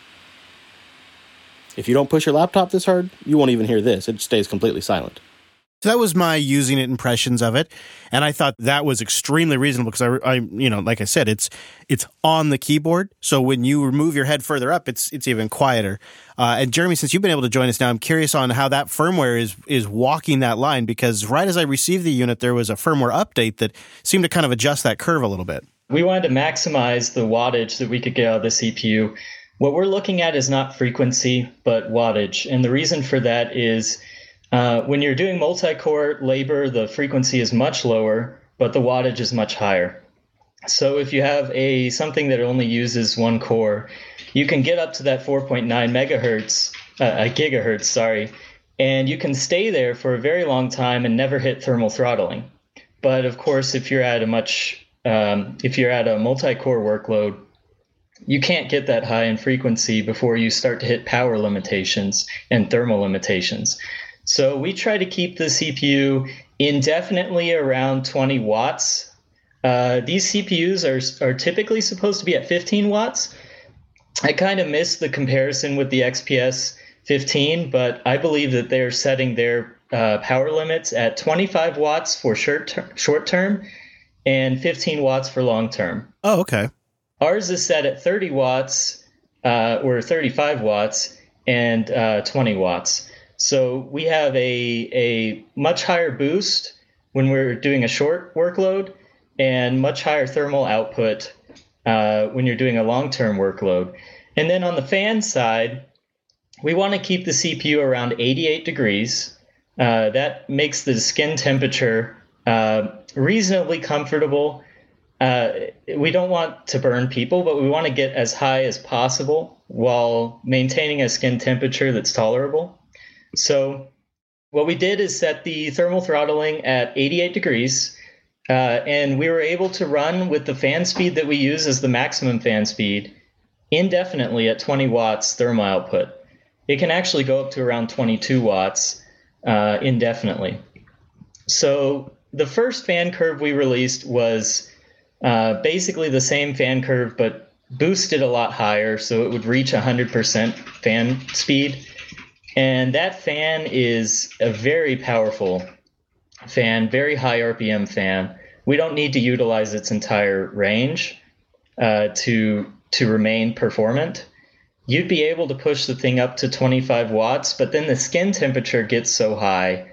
If you don't push your laptop this hard, you won't even hear this. It stays completely silent. So that was my using it impressions of it, and I thought that was extremely reasonable because I, I, you know, like I said, it's it's on the keyboard, so when you remove your head further up, it's it's even quieter. Uh, and Jeremy, since you've been able to join us now, I'm curious on how that firmware is is walking that line because right as I received the unit, there was a firmware update that seemed to kind of adjust that curve a little bit. We wanted to maximize the wattage that we could get out of the CPU. What we're looking at is not frequency, but wattage, and the reason for that is uh, when you're doing multi-core labor, the frequency is much lower, but the wattage is much higher. So if you have a something that only uses one core, you can get up to that 4.9 megahertz, uh, gigahertz, sorry, and you can stay there for a very long time and never hit thermal throttling. But of course, if you're at a much um, if you're at a multi-core workload, you can't get that high in frequency before you start to hit power limitations and thermal limitations. So we try to keep the CPU indefinitely around 20 watts. Uh, these CPUs are, are typically supposed to be at 15 watts. I kind of missed the comparison with the XPS 15, but I believe that they're setting their uh, power limits at 25 watts for short, ter- short term and 15 watts for long term. Oh, okay. Ours is set at 30 watts uh, or 35 watts and uh, 20 watts. So we have a, a much higher boost when we're doing a short workload and much higher thermal output uh, when you're doing a long term workload. And then on the fan side, we want to keep the CPU around 88 degrees. Uh, that makes the skin temperature uh, reasonably comfortable. Uh, we don't want to burn people, but we want to get as high as possible while maintaining a skin temperature that's tolerable. So what we did is set the thermal throttling at 88 degrees, uh, and we were able to run with the fan speed that we use as the maximum fan speed indefinitely at 20 watts thermal output. It can actually go up to around 22 watts uh, indefinitely. So the first fan curve we released was uh, basically the same fan curve, but boosted a lot higher, so it would reach 100% fan speed. And that fan is a very powerful fan, very high RPM fan. We don't need to utilize its entire range uh, to to remain performant. You'd be able to push the thing up to 25 watts, but then the skin temperature gets so high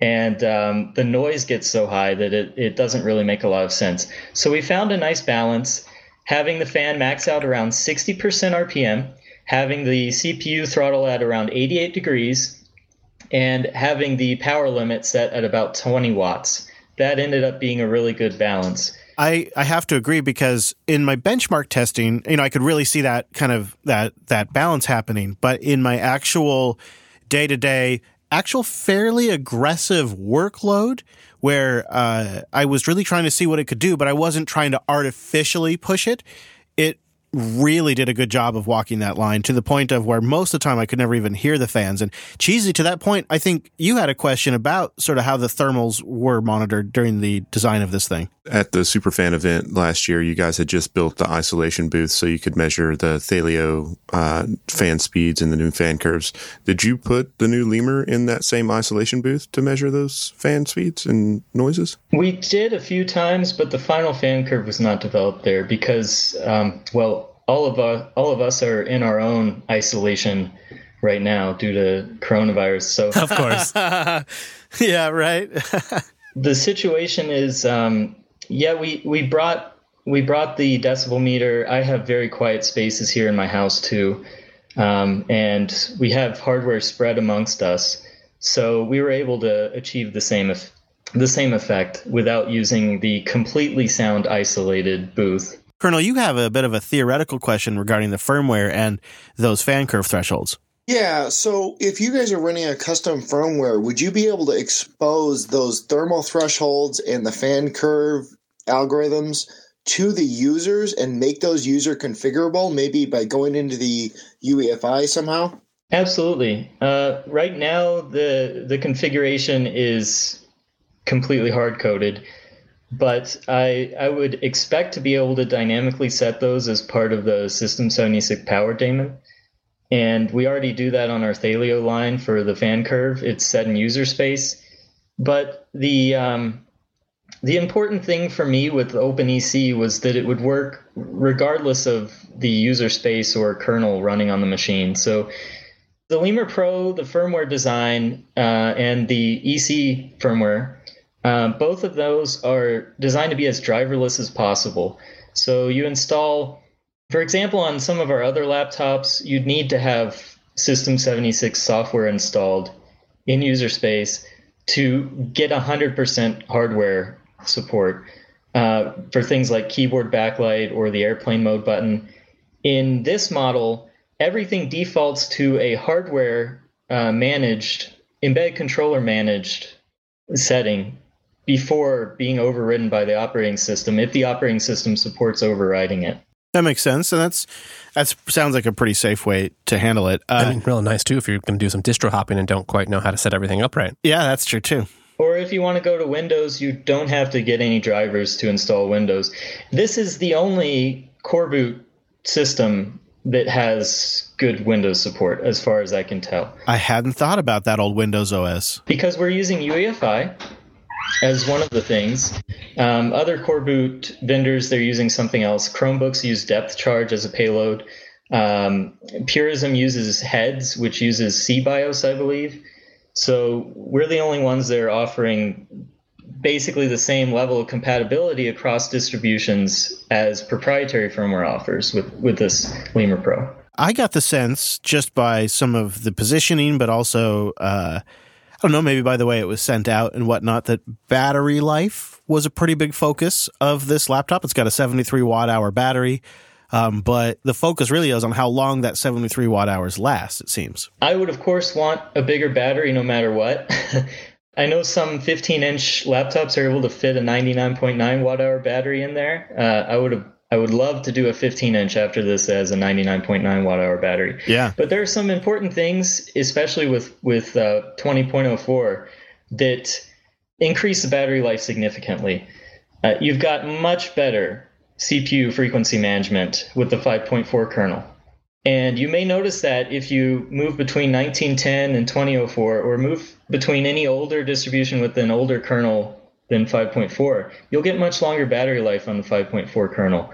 and um, the noise gets so high that it, it doesn't really make a lot of sense. So we found a nice balance, having the fan max out around 60% RPM having the CPU throttle at around 88 degrees and having the power limit set at about 20 watts. That ended up being a really good balance. I, I have to agree because in my benchmark testing, you know, I could really see that kind of that that balance happening. But in my actual day to day, actual fairly aggressive workload, where uh, I was really trying to see what it could do, but I wasn't trying to artificially push it. It really did a good job of walking that line to the point of where most of the time I could never even hear the fans. And cheesy to that point, I think you had a question about sort of how the thermals were monitored during the design of this thing. At the Superfan event last year, you guys had just built the isolation booth so you could measure the Thelio uh, fan speeds and the new fan curves. Did you put the new Lemur in that same isolation booth to measure those fan speeds and noises? We did a few times, but the final fan curve was not developed there because, um, well, all of us all of us are in our own isolation right now due to coronavirus. So of course, yeah, right. the situation is, um, yeah, we we brought we brought the decibel meter. I have very quiet spaces here in my house too, um, and we have hardware spread amongst us. So we were able to achieve the same if, the same effect without using the completely sound isolated booth. Colonel, you have a bit of a theoretical question regarding the firmware and those fan curve thresholds. Yeah, so if you guys are running a custom firmware, would you be able to expose those thermal thresholds and the fan curve algorithms to the users and make those user configurable, maybe by going into the UEFI somehow? Absolutely. Uh, right now, the the configuration is completely hard coded, but I I would expect to be able to dynamically set those as part of the System 76 power daemon. And we already do that on our Thelio line for the fan curve. It's set in user space. But the um, the important thing for me with OpenEC was that it would work regardless of the user space or kernel running on the machine. So the Lemur Pro, the firmware design, uh, and the EC firmware, uh, both of those are designed to be as driverless as possible. So you install, for example, on some of our other laptops, you'd need to have System 76 software installed in user space to get 100% hardware support uh, for things like keyboard backlight or the airplane mode button. In this model, everything defaults to a hardware uh, managed, embedded controller managed setting before being overridden by the operating system if the operating system supports overriding it. That makes sense, and that's that sounds like a pretty safe way to handle it. Uh, I mean, real nice too if you're going to do some distro hopping and don't quite know how to set everything up right. Yeah, that's true too. If you want to go to Windows, you don't have to get any drivers to install Windows. This is the only coreboot system that has good Windows support, as far as I can tell. I hadn't thought about that old Windows OS. Because we're using UEFI as one of the things. Um, other coreboot vendors, they're using something else. Chromebooks use depthcharge as a payload. Um, Purism uses heads, which uses SeaBIOS, I believe. So we're the only ones that are offering basically the same level of compatibility across distributions as proprietary firmware offers with, with this Lemur Pro. I got the sense just by some of the positioning, but also, uh, I don't know, maybe by the way it was sent out and whatnot, that battery life was a pretty big focus of this laptop. It's got a 73 watt hour battery. Um, but the focus really is on how long that 73 watt hours lasts, it seems. I would, of course, want a bigger battery no matter what. I know some 15 inch laptops are able to fit a 99.9 watt hour battery in there. Uh, I would have. I would love to do a 15 inch after this as a 99.9 watt hour battery. Yeah. But there are some important things, especially with with uh, 20.04, that increase the battery life significantly. Uh, you've got much better CPU frequency management with the 5.4 kernel. And you may notice that if you move between 1910 and 2004, or move between any older distribution with an older kernel than 5.4, you'll get much longer battery life on the 5.4 kernel.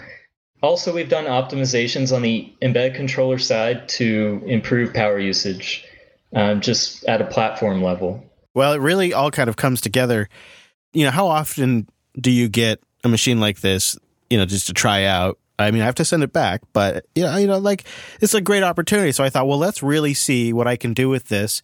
Also, we've done optimizations on the embedded controller side to improve power usage um, just at a platform level. Well, it really all kind of comes together. You know, how often do you get a machine like this, you know, just to try out? I mean, I have to send it back, but you know, you know, like it's a great opportunity. So I thought, well, let's really see what I can do with this.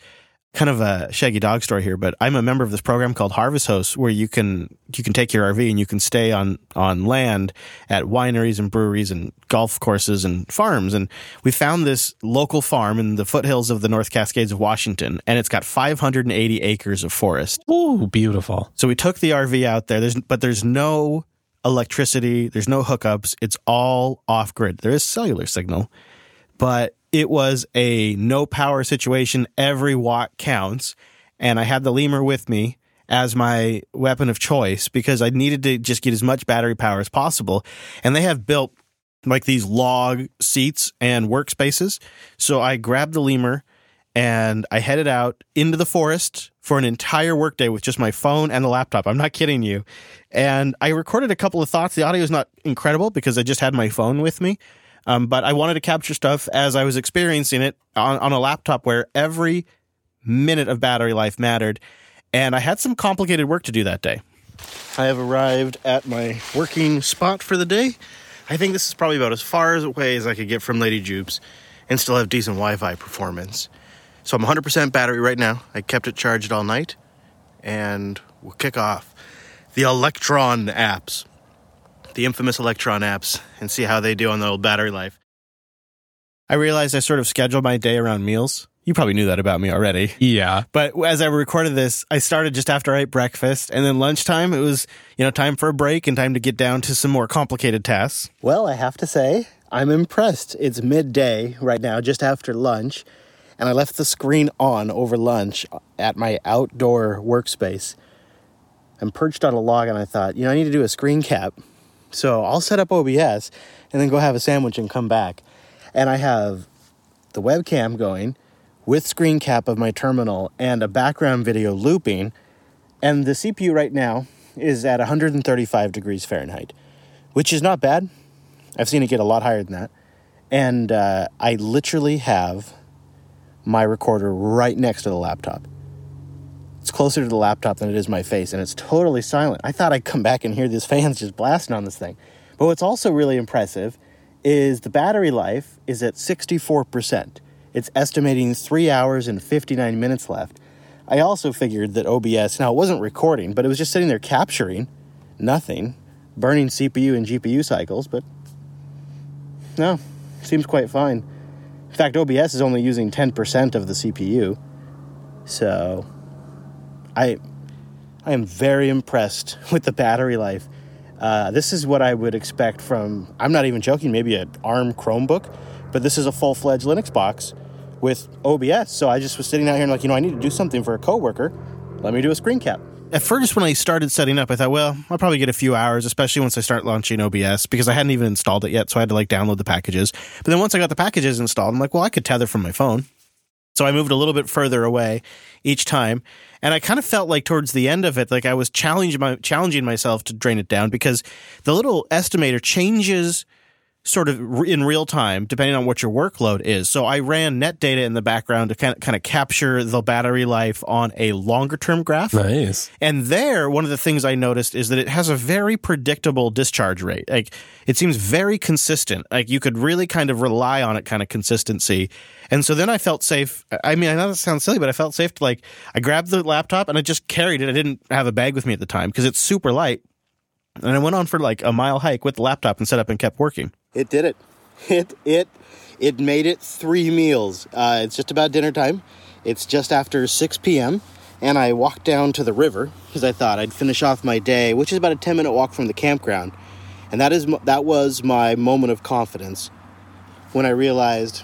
Kind of a shaggy dog story here, but I'm a member of this program called Harvest Host, where you can you can take your RV and you can stay on on land at wineries and breweries and golf courses and farms. And we found this local farm in the foothills of the North Cascades of Washington, and it's got 580 acres of forest. Ooh, beautiful. So we took the RV out there. There's but there's no electricity. There's no hookups. It's all off grid. There is cellular signal, but it was a no power situation. Every watt counts. And I had the lemur with me as my weapon of choice because I needed to just get as much battery power as possible. And they have built like these log seats and workspaces. So I grabbed the lemur and I headed out into the forest for an entire workday with just my phone and the laptop. I'm not kidding you. And I recorded a couple of thoughts. The audio is not incredible because I just had my phone with me. Um, but I wanted to capture stuff as I was experiencing it on, on a laptop where every minute of battery life mattered. And I had some complicated work to do that day. I have arrived at my working spot for the day. I think this is probably about as far away as I could get from Lady Jupes and still have decent Wi Fi performance. So I'm 100% battery right now. I kept it charged all night, and we'll kick off the Electron apps, the infamous Electron apps, and see how they do on the old battery life. I realized I sort of scheduled my day around meals. You probably knew that about me already. Yeah. But as I recorded this, I started just after I ate breakfast, and then lunchtime, it was, you know, time for a break and time to get down to some more complicated tasks. Well, I have to say, I'm impressed. It's midday right now, just after lunch. And I left the screen on over lunch at my outdoor workspace. I'm perched on a log and I thought, you know, I need to do a screen cap. So I'll set up OBS and then go have a sandwich and come back. And I have the webcam going with screen cap of my terminal and a background video looping. And the CPU right now is at 135 degrees Fahrenheit, which is not bad. I've seen it get a lot higher than that. And uh, I literally have my recorder right next to the laptop. It's closer to the laptop than it is my face, and it's totally silent. I thought I'd come back and hear these fans just blasting on this thing. But what's also really impressive is the battery life is at 64%. It's estimating 3 hours and 59 minutes left. I also figured that OBS, now it wasn't recording, but it was just sitting there capturing nothing, burning CPU and GPU cycles, but no, seems quite fine. In fact, OBS is only using 10% of the CPU. So I I am very impressed with the battery life. Uh, this is what I would expect from, I'm not even joking, maybe an ARM Chromebook, but this is a full fledged Linux box with OBS. So I just was sitting out here and, like, you know, I need to do something for a coworker. Let me do a screen cap. At first, when I started setting up, I thought, well, I'll probably get a few hours, especially once I start launching OBS, because I hadn't even installed it yet. So I had to like download the packages. But then once I got the packages installed, I'm like, well, I could tether from my phone. So I moved a little bit further away each time. And I kind of felt like towards the end of it, like I was challenging, my, challenging myself to drain it down because the little estimator changes sort of in real time depending on what your workload is. So I ran Netdata in the background to kind of, kind of capture the battery life on a longer term graph. Nice. And there, one of the things I noticed is that it has a very predictable discharge rate. Like it seems very consistent. Like you could really kind of rely on it kind of consistency. And so then I felt safe. I mean, I know that sounds silly, but I felt safe to like, I grabbed the laptop and I just carried it. I didn't have a bag with me at the time because it's super light. And I went on for like a mile hike with the laptop and set up and kept working. It did it. It it it made it three meals. Uh, it's just about dinner time. It's just after 6 p.m. And I walked down to the river because I thought I'd finish off my day, which is about a 10 minute walk from the campground. And that is that was my moment of confidence when I realized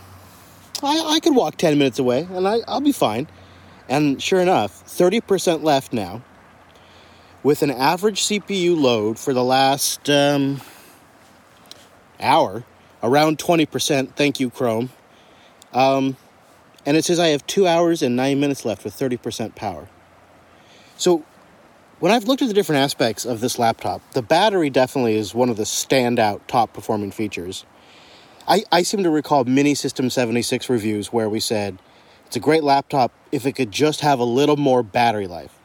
I, I could walk 10 minutes away and I, I'll be fine. And sure enough, 30% left now with an average CPU load for the last um, hour, around 20%. Thank you, Chrome. Um, and it says I have two hours and nine minutes left with 30% power. So, when I've looked at the different aspects of this laptop, the battery definitely is one of the standout top performing features. I, I seem to recall many System 76 reviews where we said it's a great laptop if it could just have a little more battery life.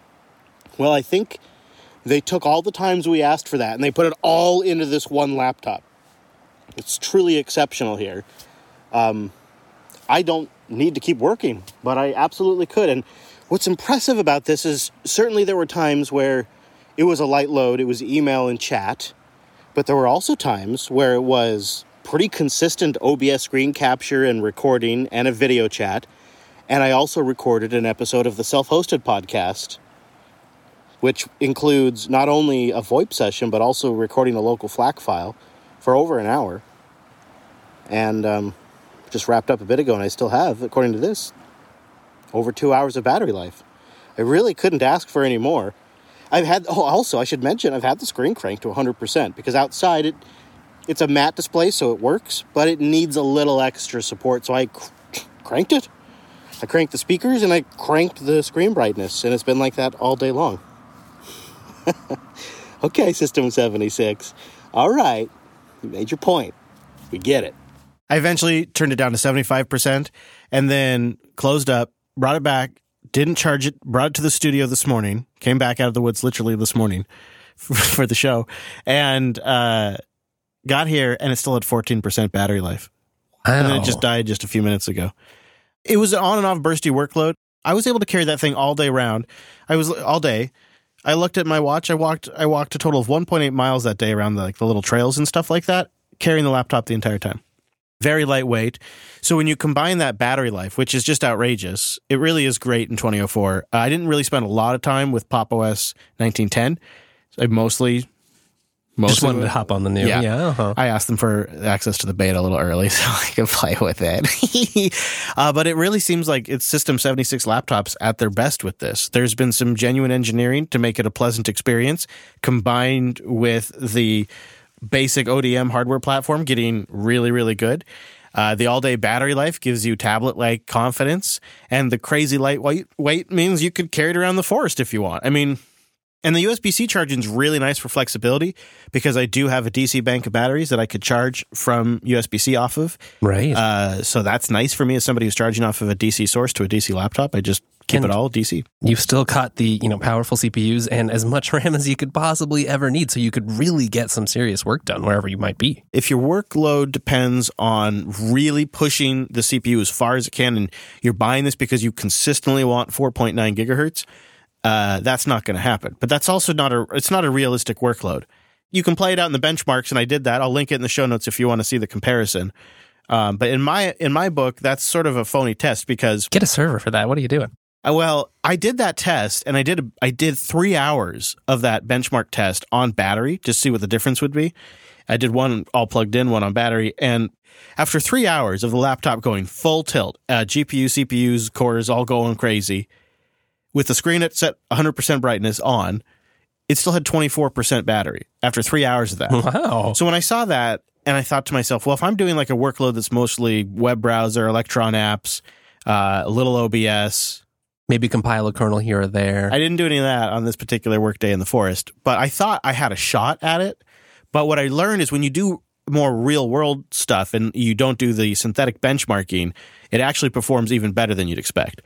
Well, I think they took all the times we asked for that and they put it all into this one laptop. It's truly exceptional here. Um, I don't need to keep working, but I absolutely could. And what's impressive about this is certainly there were times where it was a light load, it was email and chat, but there were also times where it was pretty consistent OBS screen capture and recording and a video chat. And I also recorded an episode of the self hosted podcast, which includes not only a VoIP session, but also recording a local FLAC file for over an hour. And um, just wrapped up a bit ago, and I still have, according to this, over two hours of battery life. I really couldn't ask for any more. I've had, oh, also, I should mention, I've had the screen cranked to 100% because outside it, it's a matte display, so it works, but it needs a little extra support. So I cr- cranked it. I cranked the speakers and I cranked the screen brightness, and it's been like that all day long. okay, System 76. All right, you made your point. We get it. I eventually turned it down to 75% and then closed up, brought it back, didn't charge it, brought it to the studio this morning, came back out of the woods literally this morning for the show, and uh, got here and it still had 14% battery life. Wow. And then it just died just a few minutes ago. It was an on and off bursty workload. I was able to carry that thing all day round. I was all day. I looked at my watch. I walked. I walked a total of 1.8 miles that day around the, like the little trails and stuff like that, carrying the laptop the entire time. Very lightweight. So when you combine that battery life, which is just outrageous, it really is great in 2004. I didn't really spend a lot of time with Pop OS 1910. I mostly most Just wanted to hop on the new. Yeah. Yeah. uh-huh. I asked them for access to the beta a little early so I could play with it. uh, but it really seems like it's System 76 laptops at their best with this. There's been some genuine engineering to make it a pleasant experience, combined with the basic ODM hardware platform getting really, really good. Uh, the all day battery life gives you tablet like confidence, and the crazy lightweight weight means you could carry it around the forest if you want. I mean, and the USB C charging is really nice for flexibility because I do have a DC bank of batteries that I could charge from USB C off of. Right. Uh, so that's nice for me as somebody who's charging off of a DC source to a DC laptop. I just keep And- it all DC. You've still got the, you know, powerful CPUs and as much RAM as you could possibly ever need. So you could really get some serious work done wherever you might be. If your workload depends on really pushing the CPU as far as it can, and you're buying this because you consistently want 4.9 gigahertz, uh, that's not going to happen. But that's also not a it's not a realistic workload. You can play it out in the benchmarks, and I did that. I'll link it in the show notes if you want to see the comparison. Um, but in my in my book, that's sort of a phony test because Get a server for that. What are you doing? uh, Well, I did that test, and I did I did three hours of that benchmark test on battery to see what the difference would be. I did one all plugged in, one on battery, and after three hours of the laptop going full tilt, uh, GPU, CPUs, cores all going crazy, with the screen at set 100% brightness on, it still had 24% battery after three hours of that. Wow. So when I saw that, and I thought to myself, well, if I'm doing like a workload that's mostly web browser, Electron apps, uh, a little OBS, Maybe compile a kernel here or there. I didn't do any of that on this particular workday in the forest, but I thought I had a shot at it. But what I learned is when you do more real world stuff and you don't do the synthetic benchmarking, it actually performs even better than you'd expect.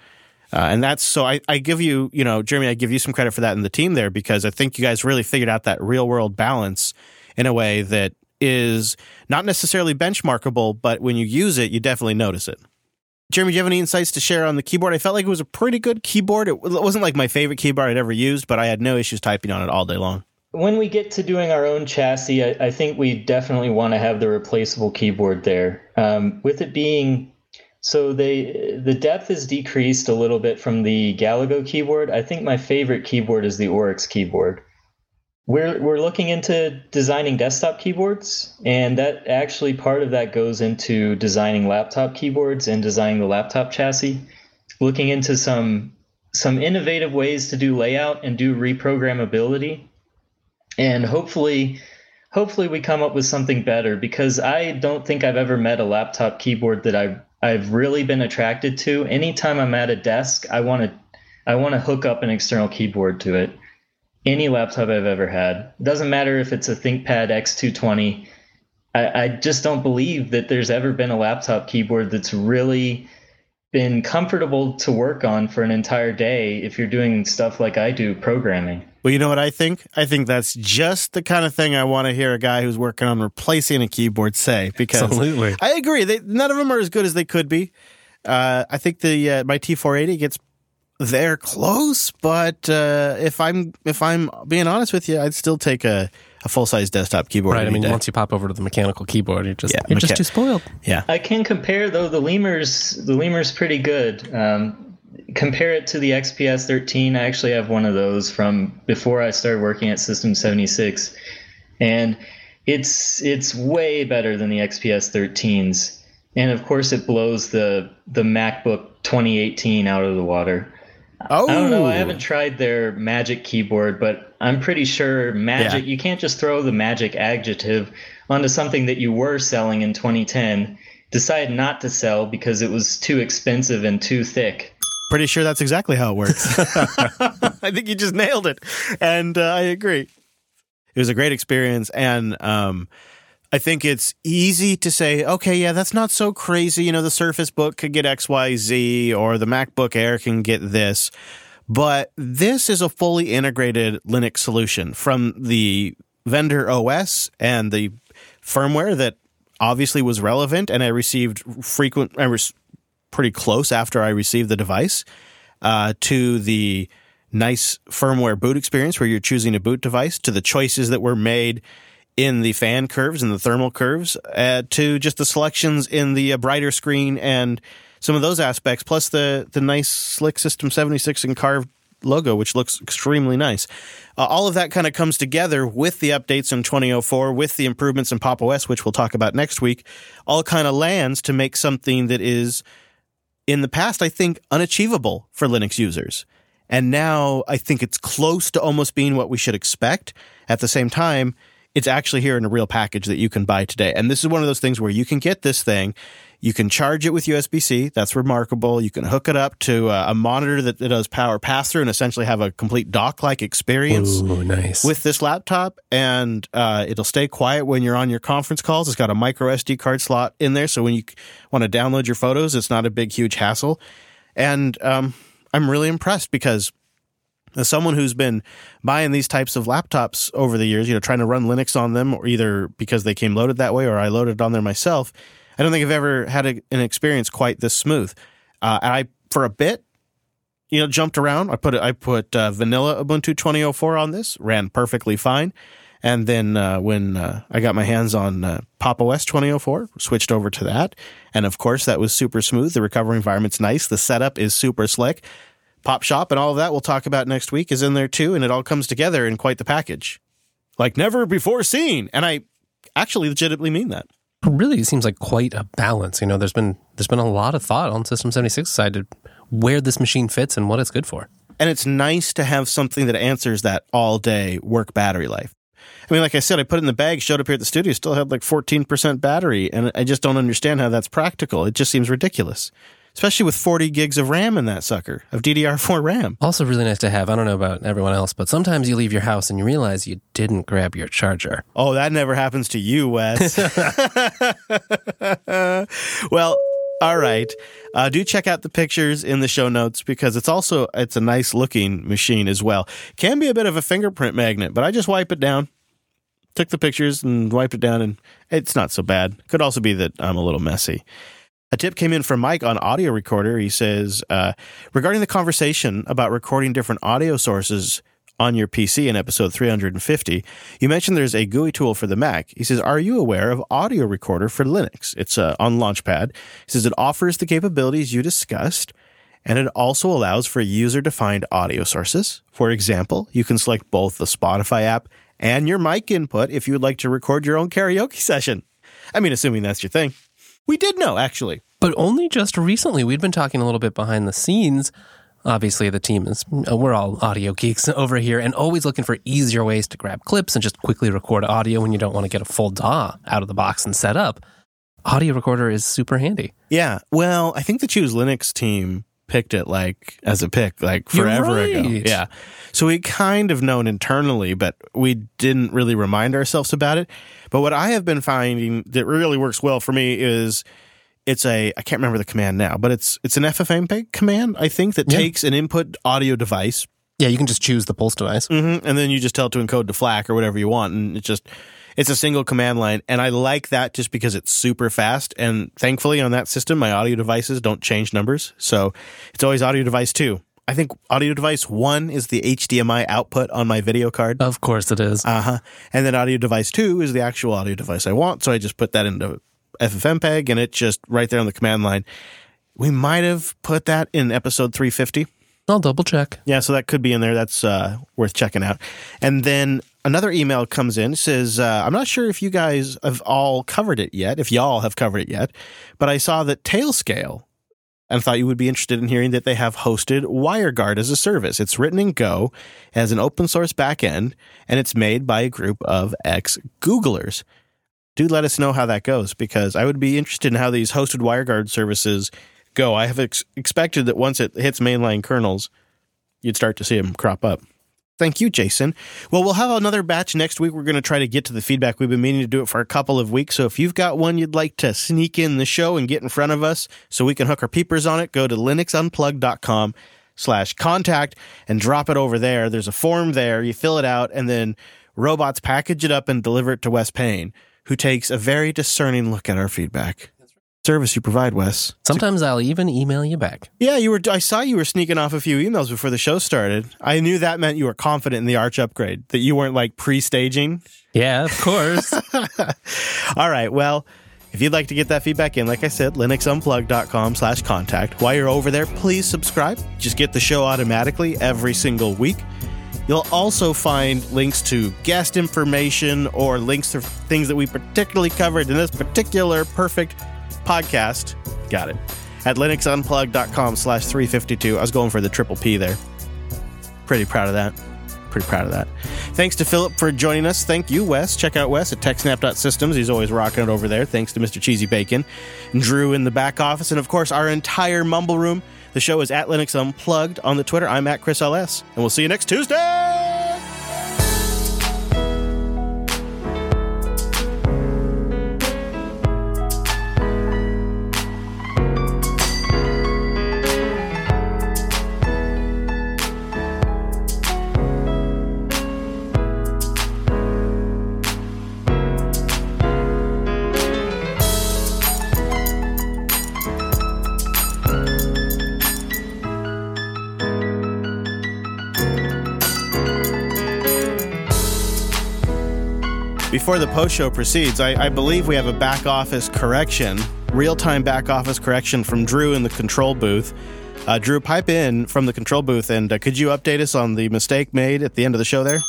Uh, and that's so I, I give you, you know, Jeremy, I give you some credit for that in the team there because I think you guys really figured out that real world balance in a way that is not necessarily benchmarkable, but when you use it, you definitely notice it. Jeremy, do you have any insights to share on the keyboard? I felt like it was a pretty good keyboard. It wasn't like my favorite keyboard I'd ever used, but I had no issues typing on it all day long. When we get to doing our own chassis, I, I think we definitely want to have the replaceable keyboard there. Um, with it being so they the depth is decreased a little bit from the Galago keyboard. I think my favorite keyboard is the Oryx keyboard. We're we're looking into designing desktop keyboards, and that actually part of that goes into designing laptop keyboards and designing the laptop chassis. Looking into some some innovative ways to do layout and do reprogrammability and hopefully hopefully we come up with something better because I don't think I've ever met a laptop keyboard that I've I've really been attracted to. Anytime I'm at a desk, I want to I want to hook up an external keyboard to it. Any laptop I've ever had. Doesn't matter if it's a ThinkPad X220. I, I just don't believe that there's ever been a laptop keyboard that's really been comfortable to work on for an entire day if you're doing stuff like I do programming. Well, you know what I think? I think that's just the kind of thing I want to hear a guy who's working on replacing a keyboard say. Because Absolutely. I agree, they, none of them are as good as they could be. Uh, I think the uh, my T480 gets there close, but uh, if I'm if I'm being honest with you, I'd still take a, a full size desktop keyboard. Right. I mean, day. once you pop over to the mechanical keyboard, you're just Yeah, you're just too spoiled. yeah, I can compare though the lemurs. The lemur's pretty good. Um, compare it to the XPS 13. I actually have one of those from before I started working at System 76, and it's it's way better than the XPS 13s. And of course, it blows the the MacBook 2018 out of the water. Oh, I don't know. I haven't oh. tried their Magic keyboard, but I'm pretty sure Magic. Yeah. You can't just throw the Magic adjective onto something that you were selling in 2010. Decide not to sell because it was too expensive and too thick. Pretty sure that's exactly how it works. I think you just nailed it, and uh, I agree. It was a great experience, and um, I think it's easy to say, okay, yeah, that's not so crazy. You know, the Surface Book could get X, Y, Z, or the MacBook Air can get this, but this is a fully integrated Linux solution from the vendor OS and the firmware that obviously was relevant, and I received frequent. I was pretty close after I received the device uh, to the nice firmware boot experience where you're choosing a boot device to the choices that were made in the fan curves and the thermal curves uh, to just the selections in the uh, brighter screen and some of those aspects plus the the nice slick system 76 and carved logo, which looks extremely nice. Uh, all of that kind of comes together with the updates in 2004, with the improvements in Pop OS, which we'll talk about next week, all kind of lands to make something that is, in the past, I think, unachievable for Linux users. And now I think it's close to almost being what we should expect. At the same time, it's actually here in a real package that you can buy today. And this is one of those things where you can get this thing you can charge it with USB C. That's remarkable. You can hook it up to a, a monitor that, that, does power pass through and essentially have a complete dock like experience Ooh, nice. with this laptop. And uh, it'll stay quiet when you're on your conference calls. It's got a micro SD card slot in there. So when you want to download your photos, it's not a big, huge hassle. And um, I'm really impressed because as someone who's been buying these types of laptops over the years, you know, trying to run Linux on them, or either because they came loaded that way or I loaded on there myself, I don't think I've ever had a, an experience quite this smooth. Uh, and I, for a bit, you know, jumped around. I put I put uh, vanilla Ubuntu 2004 on this, ran perfectly fine. And then uh, when uh, I got my hands on uh, Pop OS 2004, switched over to that. And of course, that was super smooth. The recovery environment's nice. The setup is super slick. Pop Shop and all of that we'll talk about next week is in there too. And it all comes together in quite the package. Like never before seen. And I actually legitimately mean that really it seems like quite a balance. You know, there's been there's been a lot of thought on System 76 side to where this machine fits and what it's good for. And it's nice to have something that answers that all day work battery life. I mean, like I said, I put it in the bag, showed up here at the studio, still had like 14% battery, and I just don't understand how that's practical. It just seems ridiculous especially with 40 gigs of RAM in that sucker, of DDR4 RAM. Also, really nice to have. I don't know about everyone else, but sometimes you leave your house and you realize you didn't grab your charger. Oh, that never happens to you, Wes. well, all right. Uh, do check out the pictures in the show notes because it's also it's a nice looking machine as well. Can be a bit of a fingerprint magnet, but I just wipe it down. Took the pictures and wiped it down, and it's not so bad. Could also be that I'm a little messy. A tip came in from Mike on audio recorder. He says, uh, regarding the conversation about recording different audio sources on your PC in episode 350, you mentioned there's a GUI tool for the Mac. He says, Are you aware of Audio Recorder for Linux? It's uh, on Launchpad. He says, It offers the capabilities you discussed, and it also allows for user defined audio sources. For example, you can select both the Spotify app and your mic input if you would like to record your own karaoke session. I mean, assuming that's your thing. We did know, actually. But only just recently. We'd been talking a little bit behind the scenes. Obviously, the team is, uh, we're all audio geeks over here and always looking for easier ways to grab clips and just quickly record audio when you don't want to get a full DAW out of the box and set up. Audio recorder is super handy. Yeah. Well, I think the Choose Linux team picked it like as a pick like forever right. ago. Yeah. So we kind of known internally, but we didn't really remind ourselves about it. But what I have been finding that really works well for me is it's a I can't remember the command now, but it's it's an FFmpeg command I think that Yeah. takes an input audio device Yeah, you can just choose the pulse device. hmm and then you just tell it to encode to FLAC or whatever you want, and it just it's a single command line, and I like that just because it's super fast. And thankfully, on that system, my audio devices don't change numbers, so it's always audio device two. I think audio device one is the HDMI output on my video card. Of course it is. Uh huh. And then audio device two is the actual audio device I want. So I just put that into FFmpeg and it's just right there on the command line. We might have put that in episode 350. I'll double check. Yeah, so that could be in there. That's uh, worth checking out. And then another email comes in says, uh, I'm not sure if you guys have all covered it yet, if y'all have covered it yet, but I saw that Tailscale and thought you would be interested in hearing that they have hosted WireGuard as a service. It's written in Go as an open source backend, and it's made by a group of ex Googlers. Do let us know how that goes because I would be interested in how these hosted WireGuard services go. I have ex- expected that once it hits mainline kernels, you'd start to see them crop up. Thank you, Jason. Well, we'll have another batch next week. We're going to try to get to the feedback. We've been meaning to do it for a couple of weeks. So if you've got one you'd like to sneak in the show and get in front of us so we can hook our peepers on it, go to linuxunplug.com slash contact and drop it over there. There's a form there. You fill it out and then robots package it up and deliver it to Wes Payne, who takes a very discerning look at our feedback. Service you provide, Wes. Sometimes I'll even email you back. Yeah, you were. I saw you were sneaking off a few emails before the show started. I knew that meant you were confident in the Arch upgrade. That you weren't like pre-staging. Yeah, of course. All right. Well, If you'd like to get that feedback in, like I said, linuxunplug.com slash contact. While you're over there, please subscribe. Just get the show automatically every single week. You'll also find links to guest information or links to things that we particularly covered in this particular perfect podcast. Got it. At linuxunplug.com slash 352. I was going for the triple P there. Pretty proud of that. Pretty proud of that. Thanks to Philip for joining us. Thank you, Wes. Check out Wes at techsnap.systems. He's always rocking it over there. Thanks to Mr. Cheesy Bacon, Drew in the back office, and of course, our entire Mumble Room. The show is at Linux Unplugged on the Twitter. I'm at Chris LS, and we'll see you next Tuesday. Before the post show proceeds, I, I believe we have a back office correction, real time back office correction from Drew in the control booth. Uh, Drew, pipe in from the control booth, and uh, could you update us on the mistake made at the end of the show there?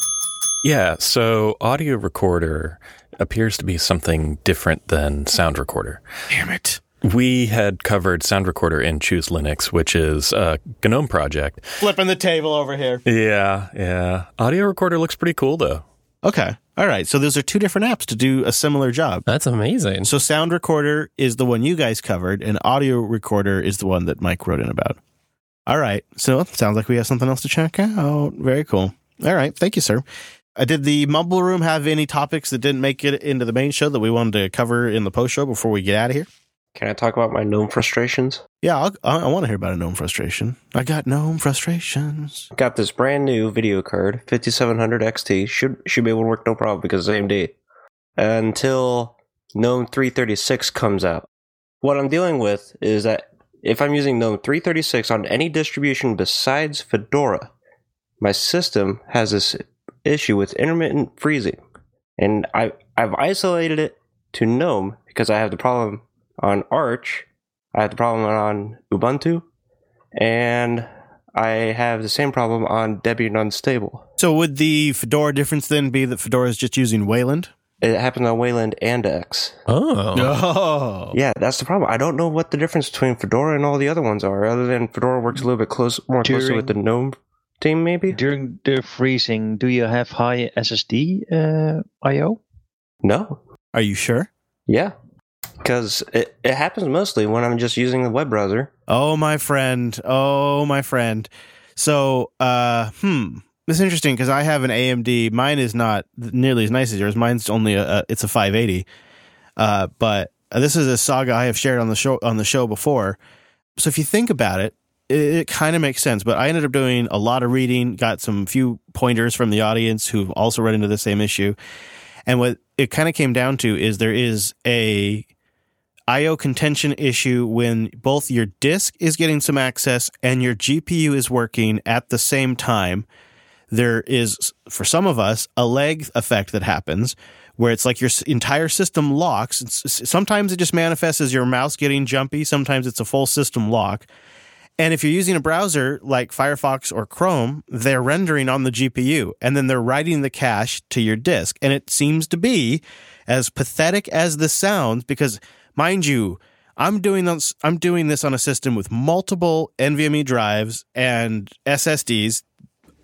Yeah, so audio recorder appears to be something different than sound recorder. Damn it. We had covered sound recorder in Choose Linux, which is a GNOME project. Flipping the table over here. Yeah, yeah. Audio recorder looks pretty cool though. Okay. All right. So those are two different apps to do a similar job. That's amazing. So sound recorder is the one you guys covered, and audio recorder is the one that Mike wrote in about. All right. So it sounds like we have something else to check out. Very cool. All right. Thank you, sir. Uh, did the Mumble Room have any topics that didn't make it into the main show that we wanted to cover in the post show before we get out of here? Can I talk about my gnome frustrations? Yeah, I'll, I, I want to hear about a gnome frustration. I got gnome frustrations. Got this brand new video card, 5700 XT. Should should be able to work no problem because it's AMD. Until GNOME 336 comes out. What I'm dealing with is that if I'm using GNOME 336 on any distribution besides Fedora, my system has this issue with intermittent freezing. And I, I've isolated it to GNOME because I have the problem on Arch, I had the problem on Ubuntu, and I have the same problem on Debian Unstable. So would the Fedora difference then be that Fedora is just using Wayland? It happens on Wayland and X. Oh. Oh. Yeah, that's the problem. I don't know what the difference between Fedora and all the other ones are, other than Fedora works a little bit close, more closely with the GNOME team, maybe. During the freezing, do you have high SSD uh, I/O? No. Are you sure? Yeah. Because it, it happens mostly when I'm just using the web browser. Oh, my friend. Oh, my friend. So, uh, hmm. This is interesting because I have an AMD. Mine is not nearly as nice as yours. Mine's only a, a it's a 580. Uh, but this is a saga I have shared on the show on the show before. So if you think about it, it, it kind of makes sense. But I ended up doing a lot of reading, got some few pointers from the audience who've also run into the same issue. And what it kind of came down to is there is a IO contention issue when both your disk is getting some access and your GPU is working at the same time. There is, for some of us, a lag effect that happens where it's like your entire system locks. It's, sometimes it just manifests as your mouse getting jumpy. Sometimes it's a full system lock. And if you're using a browser like Firefox or Chrome, they're rendering on the GPU and then they're writing the cache to your disk. And it seems to be as pathetic as this sounds because mind you, I'm doing this I'm doing this on a system with multiple NVMe drives and SSDs.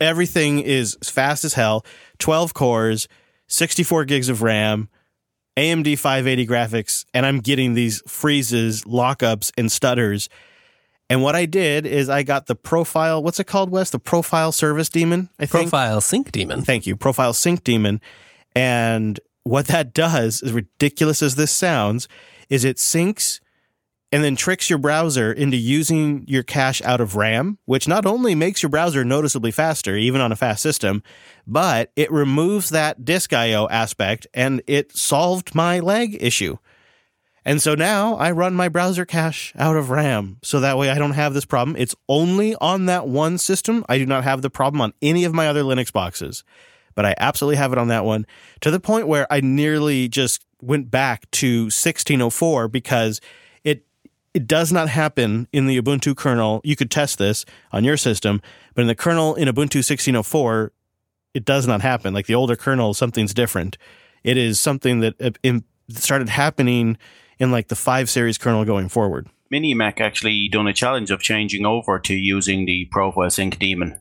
Everything is fast as hell, 12 cores, 64 gigs of RAM, AMD 580 graphics, and I'm getting these freezes, lockups, and stutters. And what I did is I got the profile, what's it called, Wes? The profile service daemon, I think. Profile sync daemon. Thank you. Profile sync daemon. And what that does, as ridiculous as this sounds, is it syncs and then tricks your browser into using your cache out of RAM, which not only makes your browser noticeably faster, even on a fast system, but it removes that disk IO aspect and it solved my lag issue. And so now I run my browser cache out of RAM. So that way I don't have this problem. It's only on that one system. I do not have the problem on any of my other Linux boxes, but I absolutely have it on that one to the point where I nearly just went back to 1604 because it it does not happen in the Ubuntu kernel. You could test this on your system, but in the kernel in Ubuntu 1604, it does not happen. Like the older kernel, something's different. It is something that uh, started happening in like the 5 series kernel going forward. Minimac actually done a challenge of changing over to using the Profile Sync daemon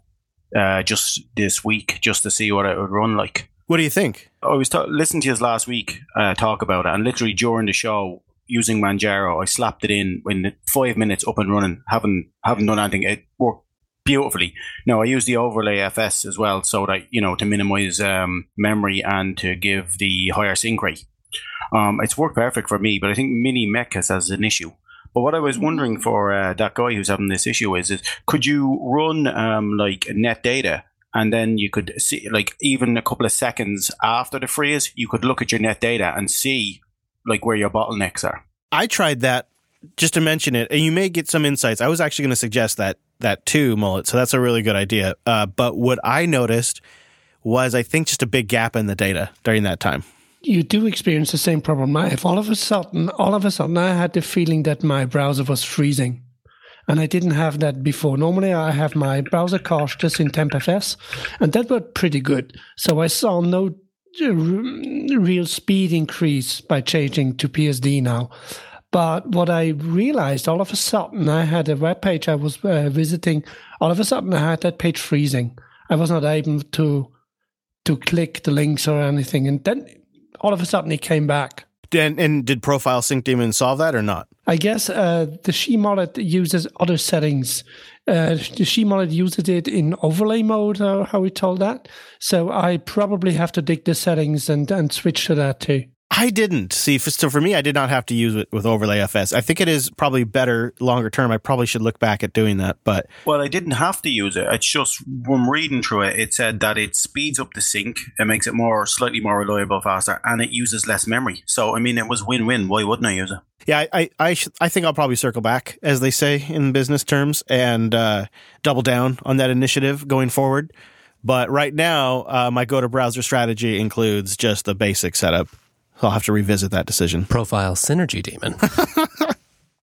uh, just this week, just to see what it would run like. What do you think? I was ta- listening to his last week uh, talk about it, and literally during the show, using Manjaro, I slapped it in in five minutes up and running. Haven't haven't done anything. It worked beautifully. Now I use the overlay FS as well, so that you know to minimize um, memory and to give the higher sync rate. Um, it's worked perfect for me, but I think Mini Mech has, has an issue. But what I was wondering for uh, that guy who's having this issue is, is could you run um, like Netdata and then you could see like even a couple of seconds after the freeze, you could look at your Netdata and see like where your bottlenecks are. I tried that just to mention it, and you may get some insights. I was actually going to suggest that that too, Mullet. So that's a really good idea. Uh, but what I noticed was, I think, just a big gap in the data during that time. You do experience the same problem. If all of a sudden, all of a sudden, I had the feeling that my browser was freezing, and I didn't have that before. Normally, I have my browser cache just in tmpfs, and that worked pretty good. So I saw no real speed increase by changing to PSD now. But what I realized all of a sudden, I had a web page I was uh, visiting. All of a sudden, I had that page freezing. I was not able to to click the links or anything, and then all of a sudden it came back. And, and did Profile Sync Daemon solve that or not? I guess uh, the Shemullet uses other settings. Uh, the Shemullet uses it in overlay mode, how we told that. So I probably have to dig the settings and, and switch to that too. I didn't see. So for me, I did not have to use it with overlay FS. I think it is probably better longer term. I probably should look back at doing that. But well, I didn't have to use it. It's just when reading through it, it said that it speeds up the sync, it makes it more slightly more reliable, faster, and it uses less memory. So I mean, it was win win. Why wouldn't I use it? Yeah, I I I, sh- I think I'll probably circle back, as they say in business terms, and uh, double down on that initiative going forward. But right now, uh, my go to browser strategy includes just the basic setup I'll have to revisit that decision. Profile Synergy Daemon.